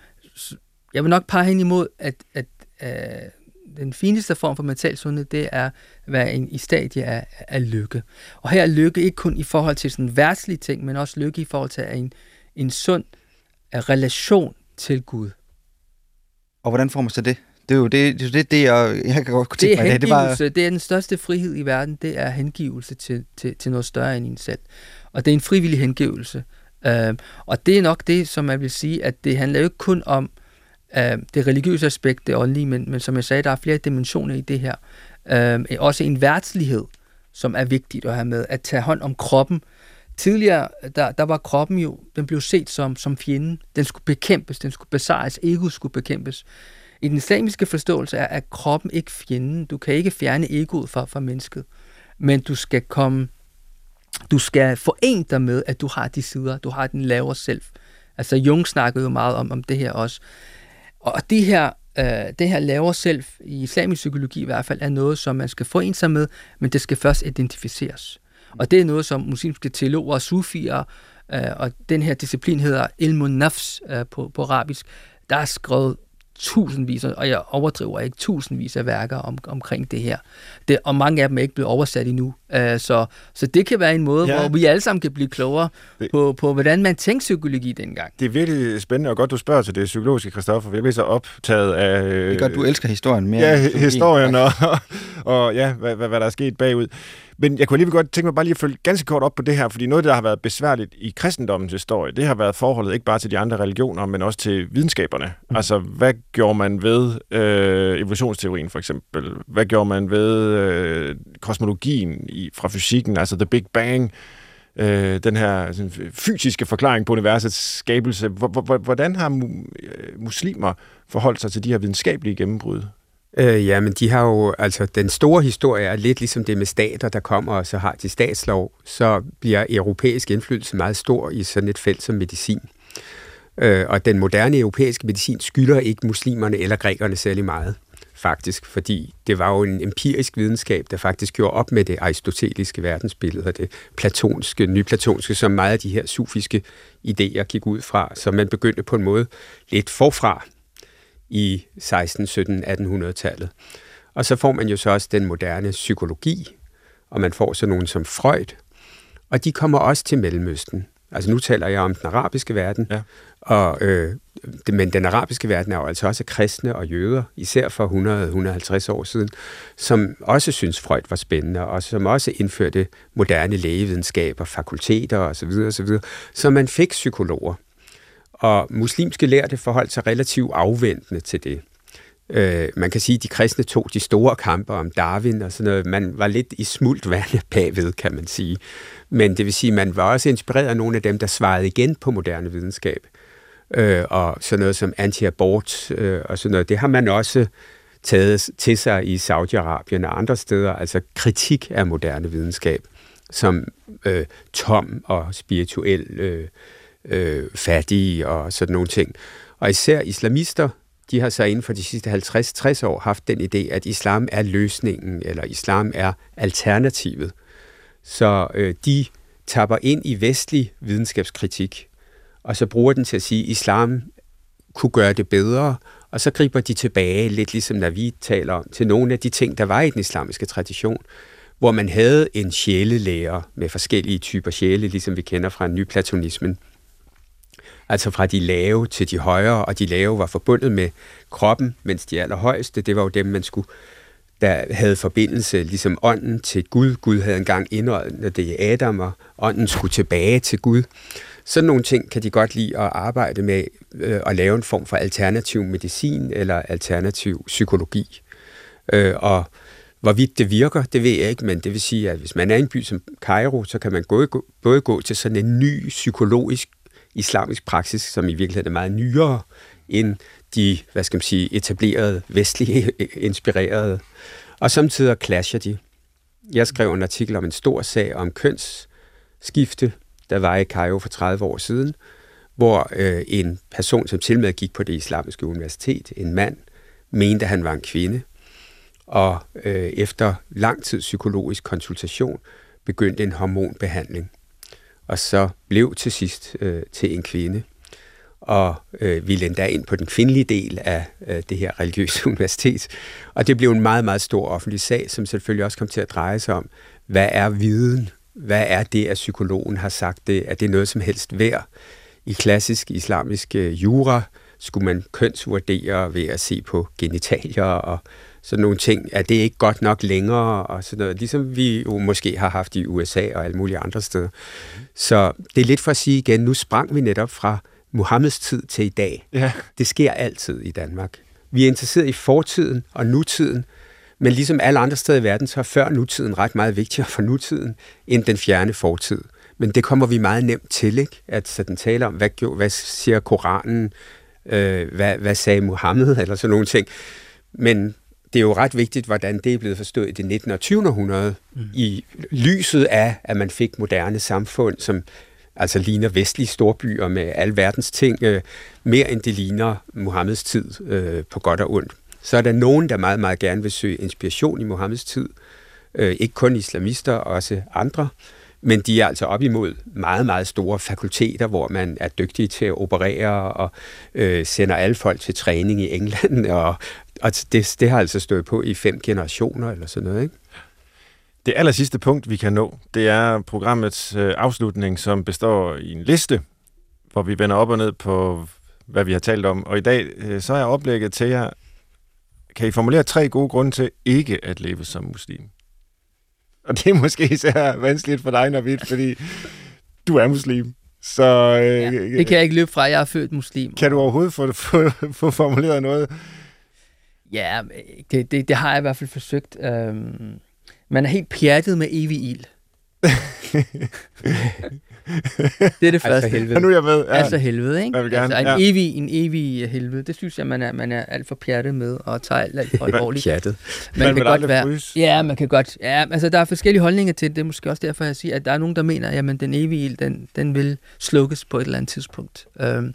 jeg vil nok pege hen imod, at, at øh, den fineste form for mental sundhed, det er at være en, i stadie af, af lykke. Og her er lykke ikke kun i forhold til sådan værtslige ting, men også lykke i forhold til en, en sund relation til Gud. Og hvordan får man så det? Det er jo det, det, det, det jeg, jeg kan godt tænke det er mig. Det, er bare... det er den største frihed i verden, det er hengivelse til, til, til noget større end en selv. Og det er en frivillig hengivelse. Uh, og det er nok det, som jeg vil sige, at det handler jo ikke kun om uh, det religiøse aspekt, det åndelige, men, men som jeg sagde, der er flere dimensioner i det her. Uh, også en værtslighed, som er vigtigt at have med, at tage hånd om kroppen, Tidligere, der, der var kroppen jo, den blev set som, som fjenden. Den skulle bekæmpes, den skulle besejres, egoet skulle bekæmpes. I den islamiske forståelse er, at kroppen ikke fjenden. Du kan ikke fjerne egoet fra, fra mennesket. Men du skal komme, du skal forene dig med, at du har de sider, du har den lavere selv. Altså Jung snakkede jo meget om, om det her også. Og de her, øh, det her lavere selv, i islamisk psykologi i hvert fald, er noget, som man skal forene sig med, men det skal først identificeres. Og det er noget, som muslimske teologer og sufier, øh, og den her disciplin hedder ilmun nafs øh, på, på arabisk, der er skrevet tusindvis, og jeg overdriver ikke tusindvis af værker om, omkring det her. Det, og mange af dem er ikke blevet oversat endnu. Uh, så, så det kan være en måde, ja. hvor vi alle sammen kan blive klogere det, på, på, hvordan man tænker psykologi dengang. Det er virkelig spændende, og godt du spørger til det psykologiske, Kristoffer, jeg bliver så optaget af... det er godt, du elsker historien mere. Ja, historien og, og ja, hvad, hvad, hvad der er sket bagud. Men jeg kunne alligevel godt tænke mig bare lige at følge ganske kort op på det her, fordi noget, der har været besværligt i kristendommens historie, det har været forholdet ikke bare til de andre religioner, men også til videnskaberne. Mm. Altså, hvad gjorde man ved øh, evolutionsteorien for eksempel? Hvad gjorde man ved øh, kosmologien i, fra fysikken, altså The Big Bang? øh, den her sådan, fysiske forklaring på universets skabelse. Hvordan har øh, muslimer forholdt sig til de her videnskabelige gennembrud? Øh, ja, men de har jo, altså den store historie er lidt ligesom det med stater, der kommer, og så har de statslov, så bliver europæisk indflydelse meget stor i sådan et felt som medicin. Øh, og den moderne europæiske medicin skylder ikke muslimerne eller grækerne særlig meget, faktisk, fordi det var jo en empirisk videnskab, der faktisk gjorde op med det aristoteliske verdensbillede og det platonske, nyplatonske, som meget af de her sufiske idéer gik ud fra, så man begyndte på en måde lidt forfra i 16, 17, 1800-tallet. Og så får man jo så også den moderne psykologi, og man får så nogen som Freud, Og de kommer også til Mellemøsten. Altså nu taler jeg om den arabiske verden, Ja. og, øh, men den arabiske verden er jo altså også kristne og jøder, især for 100-150 år siden, som også synes Freud var spændende, og som også indførte moderne lægevidenskaber, fakulteter osv. osv. Så man fik psykologer. Og muslimske lærte forholdt sig relativt afventende til det. Øh, man kan sige, at de kristne tog de store kampe om Darwin og sådan noget. Man var lidt i smult vand bagved, kan man sige. Men det vil sige, at man var også inspireret af nogle af dem, der svarede igen på moderne videnskab. Øh, og sådan noget som anti-abort øh, og sådan noget. Det har man også taget til sig i Saudi-Arabien og andre steder. Altså kritik af moderne videnskab som øh, tom og spirituel øh, øh, fattige og sådan nogle ting. Og især islamister, de har så inden for de sidste 50-60 år haft den idé, at islam er løsningen, eller islam er alternativet. Så øh, de tapper ind i vestlig videnskabskritik, og så bruger den til at sige, at islam kunne gøre det bedre, og så griber de tilbage, lidt ligesom når vi taler om, til nogle af de ting, der var i den islamiske tradition, hvor man havde en sjælelærer med forskellige typer sjæle, ligesom vi kender fra nyplatonismen. Altså fra de lave til de højere, og de lave var forbundet med kroppen, mens de allerhøjeste, det var jo dem, man skulle, der havde forbindelse, ligesom ånden til Gud. Gud havde engang indåndet det i Adam, og ånden skulle tilbage til Gud. Sådan nogle ting kan de godt lide at arbejde med, øh, at lave en form for alternativ medicin eller alternativ psykologi. Øh, og hvorvidt det virker, det ved jeg ikke, men det vil sige, at hvis man er i en by som Cairo, så kan man gå, både gå til sådan en ny psykologisk islamisk praksis, som i virkeligheden er meget nyere end de, hvad skal man sige, etablerede, vestlige inspirerede. Og samtidig clasher de. Jeg skrev en artikel om en stor sag om kønsskifte, der var i Cairo for 30 år siden, hvor øh, en person, som til med gik på det islamiske universitet, en mand, mente, at han var en kvinde, og øh, efter lang tid psykologisk konsultation begyndte en hormonbehandling, og så blev til sidst øh, til en kvinde, og øh, ville endda ind på den kvindelige del af øh, det her religiøse universitet. Og det blev en meget, meget stor offentlig sag, som selvfølgelig også kom til at dreje sig om, hvad er viden? Hvad er det, at psykologen har sagt det? Er det noget som helst værd? I klassisk islamisk øh, jura skulle man kønsvurdere ved at se på genitalier og sådan nogle ting. Er det ikke godt nok længere? Og sådan noget, ligesom vi jo måske har haft i USA og alle mulige andre steder. Så det er lidt for at sige igen, nu sprang vi netop fra Muhammeds tid til i dag. Ja. Det sker altid i Danmark. Vi er interesseret i fortiden og nutiden, men ligesom alle andre steder i verden, så er før nutiden ret meget vigtigere for nutiden, end den fjerne fortid. Men det kommer vi meget nemt til, ikke? At sådan tale om, hvad, gjorde- hvad siger Koranen, øh, hvad, hvad sagde Muhammed, eller sådan nogle ting. Men det er jo ret vigtigt, hvordan det er blevet forstået i det 19. og 20. århundrede, mm. i lyset af, at man fik moderne samfund, som altså ligner vestlige storbyer med al verdens ting, øh, mere end det ligner Muhammeds tid øh, på godt og ondt. Så er der nogen, der meget, meget gerne vil søge inspiration i Muhammeds tid. Øh, ikke kun islamister, også andre. Men de er altså op imod meget, meget store fakulteter, hvor man er dygtig til at operere og øh, sender alle folk til træning i England. Og, og det, det har altså stået på i fem generationer eller sådan noget, ikke? Det aller sidste punkt, vi kan nå, det er programmets øh, afslutning, som består i en liste, hvor vi vender op og ned på, hvad vi har talt om. Og i dag, øh, så er oplægget til jer, kan I formulere tre gode grunde til ikke at leve som muslim? Og det er måske især vanskeligt for dig, Navid, fordi du er muslim. Så øh, Ja, det kan jeg ikke løbe fra. Jeg er født muslim. kan du overhovedet få, få, få formuleret noget? Ja, det, det, det har jeg i hvert fald forsøgt. Øhm, man er helt pjattet med evig ild. det er det første. helvede. Ja, nu er jeg med. Ja. Altså helvede, ikke? Jeg vil gerne, altså en, ja. evig, en evig helvede. Det synes jeg, man er, man er alt for pjattet med og tager alt, alt for alvorligt. Pjattet. Man vil aldrig fryse. Ja, man kan godt. Ja, altså der er forskellige holdninger til det. Det er måske også derfor, jeg siger, at der er nogen, der mener, at den evige ild, den, den vil slukkes på et eller andet tidspunkt. Øhm,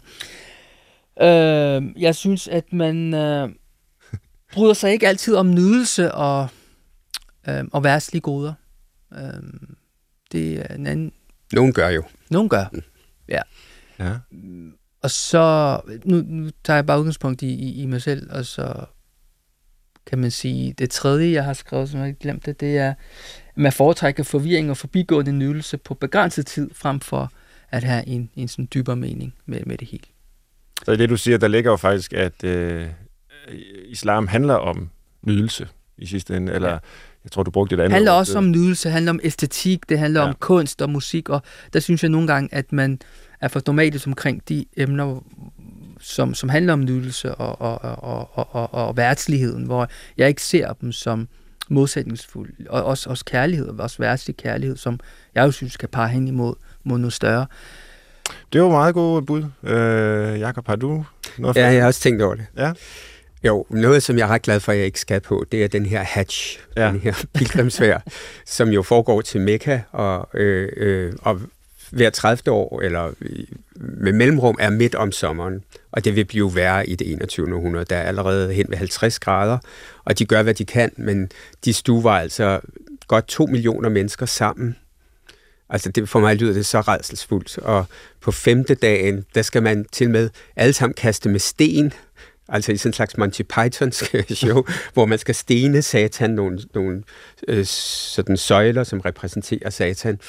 øhm, jeg synes, at man øh, bryder sig ikke altid om nydelse og, øh, og værtslige goder. Øhm, det er en anden... Nogen gør jo. Nogen gør. Ja. Og så, nu, nu tager jeg bare udgangspunkt i, i, i mig selv, og så kan man sige. Det tredje, jeg har skrevet, som jeg ikke glemt det, det er, at man foretrækker forvirring og forbigående nydelse på begrænset tid, frem for at have en, en sådan dybere mening med, med det hele. Så i det, du siger, der ligger jo faktisk, at øh, islam handler om nydelse i sidste ende, eller ja. jeg tror, du brugte et andet Det handler også om nydelse, det handler om æstetik, det handler ja. om kunst og musik, og der synes jeg nogle gange, at man er for dogmatisk omkring de emner, som, som handler om nydelse og, og, og, og, og, og værtsligheden, hvor jeg ikke ser dem som modsætningsfulde. Og også, også kærlighed, også værtslig kærlighed, som jeg jo synes kan pege hen imod mod noget større. Det var meget godt bud. Øh, Jakob, har du noget for Ja, jeg har også tænkt over det. Ja. Jo, noget, som jeg er ret glad for, at jeg ikke skal på, det er den her Hajj, ja. den her pilgrimsfærd, som jo foregår til Mekka, og, øh, øh, og hver 30. år, eller med mellemrum, er midt om sommeren, og det vil blive værre i det 21. århundrede. Der er allerede hen ved 50 grader, og de gør, hvad de kan, men de stuver altså godt to millioner mennesker sammen. Altså det, for mig lyder det så redselsfuldt. Og på femte dagen, der skal man til med alle sammen kaste med sten, altså i sådan en slags Monty Python show, hvor man skal stene satan, nogle, nogle øh, sådan søjler, som repræsenterer satan.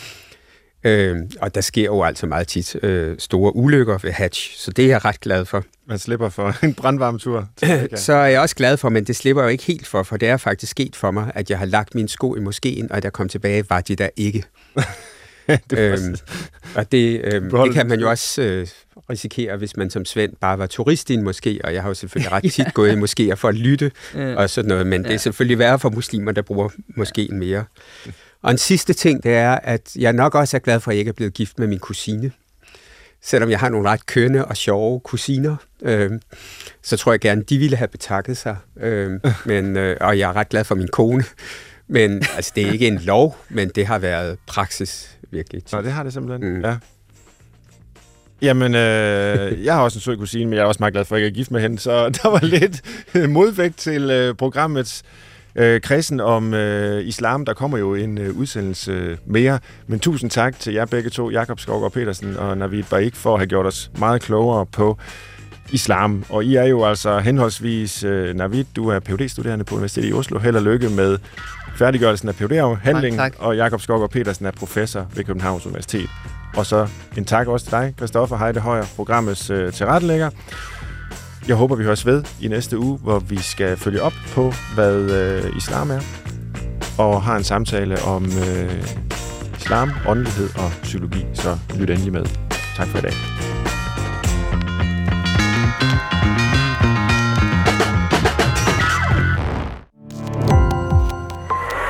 Øh, og der sker jo altså meget tit øh, store ulykker ved Hatch, så det er jeg ret glad for. Man slipper for en brandvarm tur. så er jeg også glad for, men det slipper jeg jo ikke helt for, for det er faktisk sket for mig, at jeg har lagt mine sko i moskeen, og da jeg kom tilbage, var de der ikke. det øhm, og det, øhm, det kan man jo også øh, risikere, hvis man som Svend bare var turist i en moské, og jeg har jo selvfølgelig ret tit ja. gået i moskéer for at lytte ja. og sådan noget, men ja. det er selvfølgelig værre for muslimer, der bruger moskeen mere. Og en sidste ting, det er, at jeg nok også er glad for, at jeg ikke er blevet gift med min kusine. Selvom jeg har nogle ret kønne og sjove kusiner, øh, så tror jeg gerne, de ville have betakket sig. Øh, men, øh, og jeg er ret glad for min kone. Men altså, det er ikke en lov, men det har været praksis virkelig. Nå, det har det simpelthen. Mm. Ja. Jamen, øh, jeg har også en sød kusine, men jeg er også meget glad for, at jeg er gift med hende, så der var lidt modvægt til øh, programmets øh, kredsen om øh, islam. Der kommer jo en øh, udsendelse mere. Men tusind tak til jer begge to, Jakob Skovgaard Petersen og Navid Baik, for at have gjort os meget klogere på islam. Og I er jo altså henholdsvis, øh, Navid, du er phd studerende på Universitetet i Oslo. Held og lykke med færdiggørelsen af phd afhandlingen og Jakob Skovgaard Petersen er professor ved Københavns Universitet. Og så en tak også til dig, Christoffer Heide Højer, programmets øh, tilrettelægger. Jeg håber, vi høres ved i næste uge, hvor vi skal følge op på, hvad øh, islam er, og har en samtale om øh, islam, åndelighed og psykologi. Så lyt endelig med. Tak for i dag.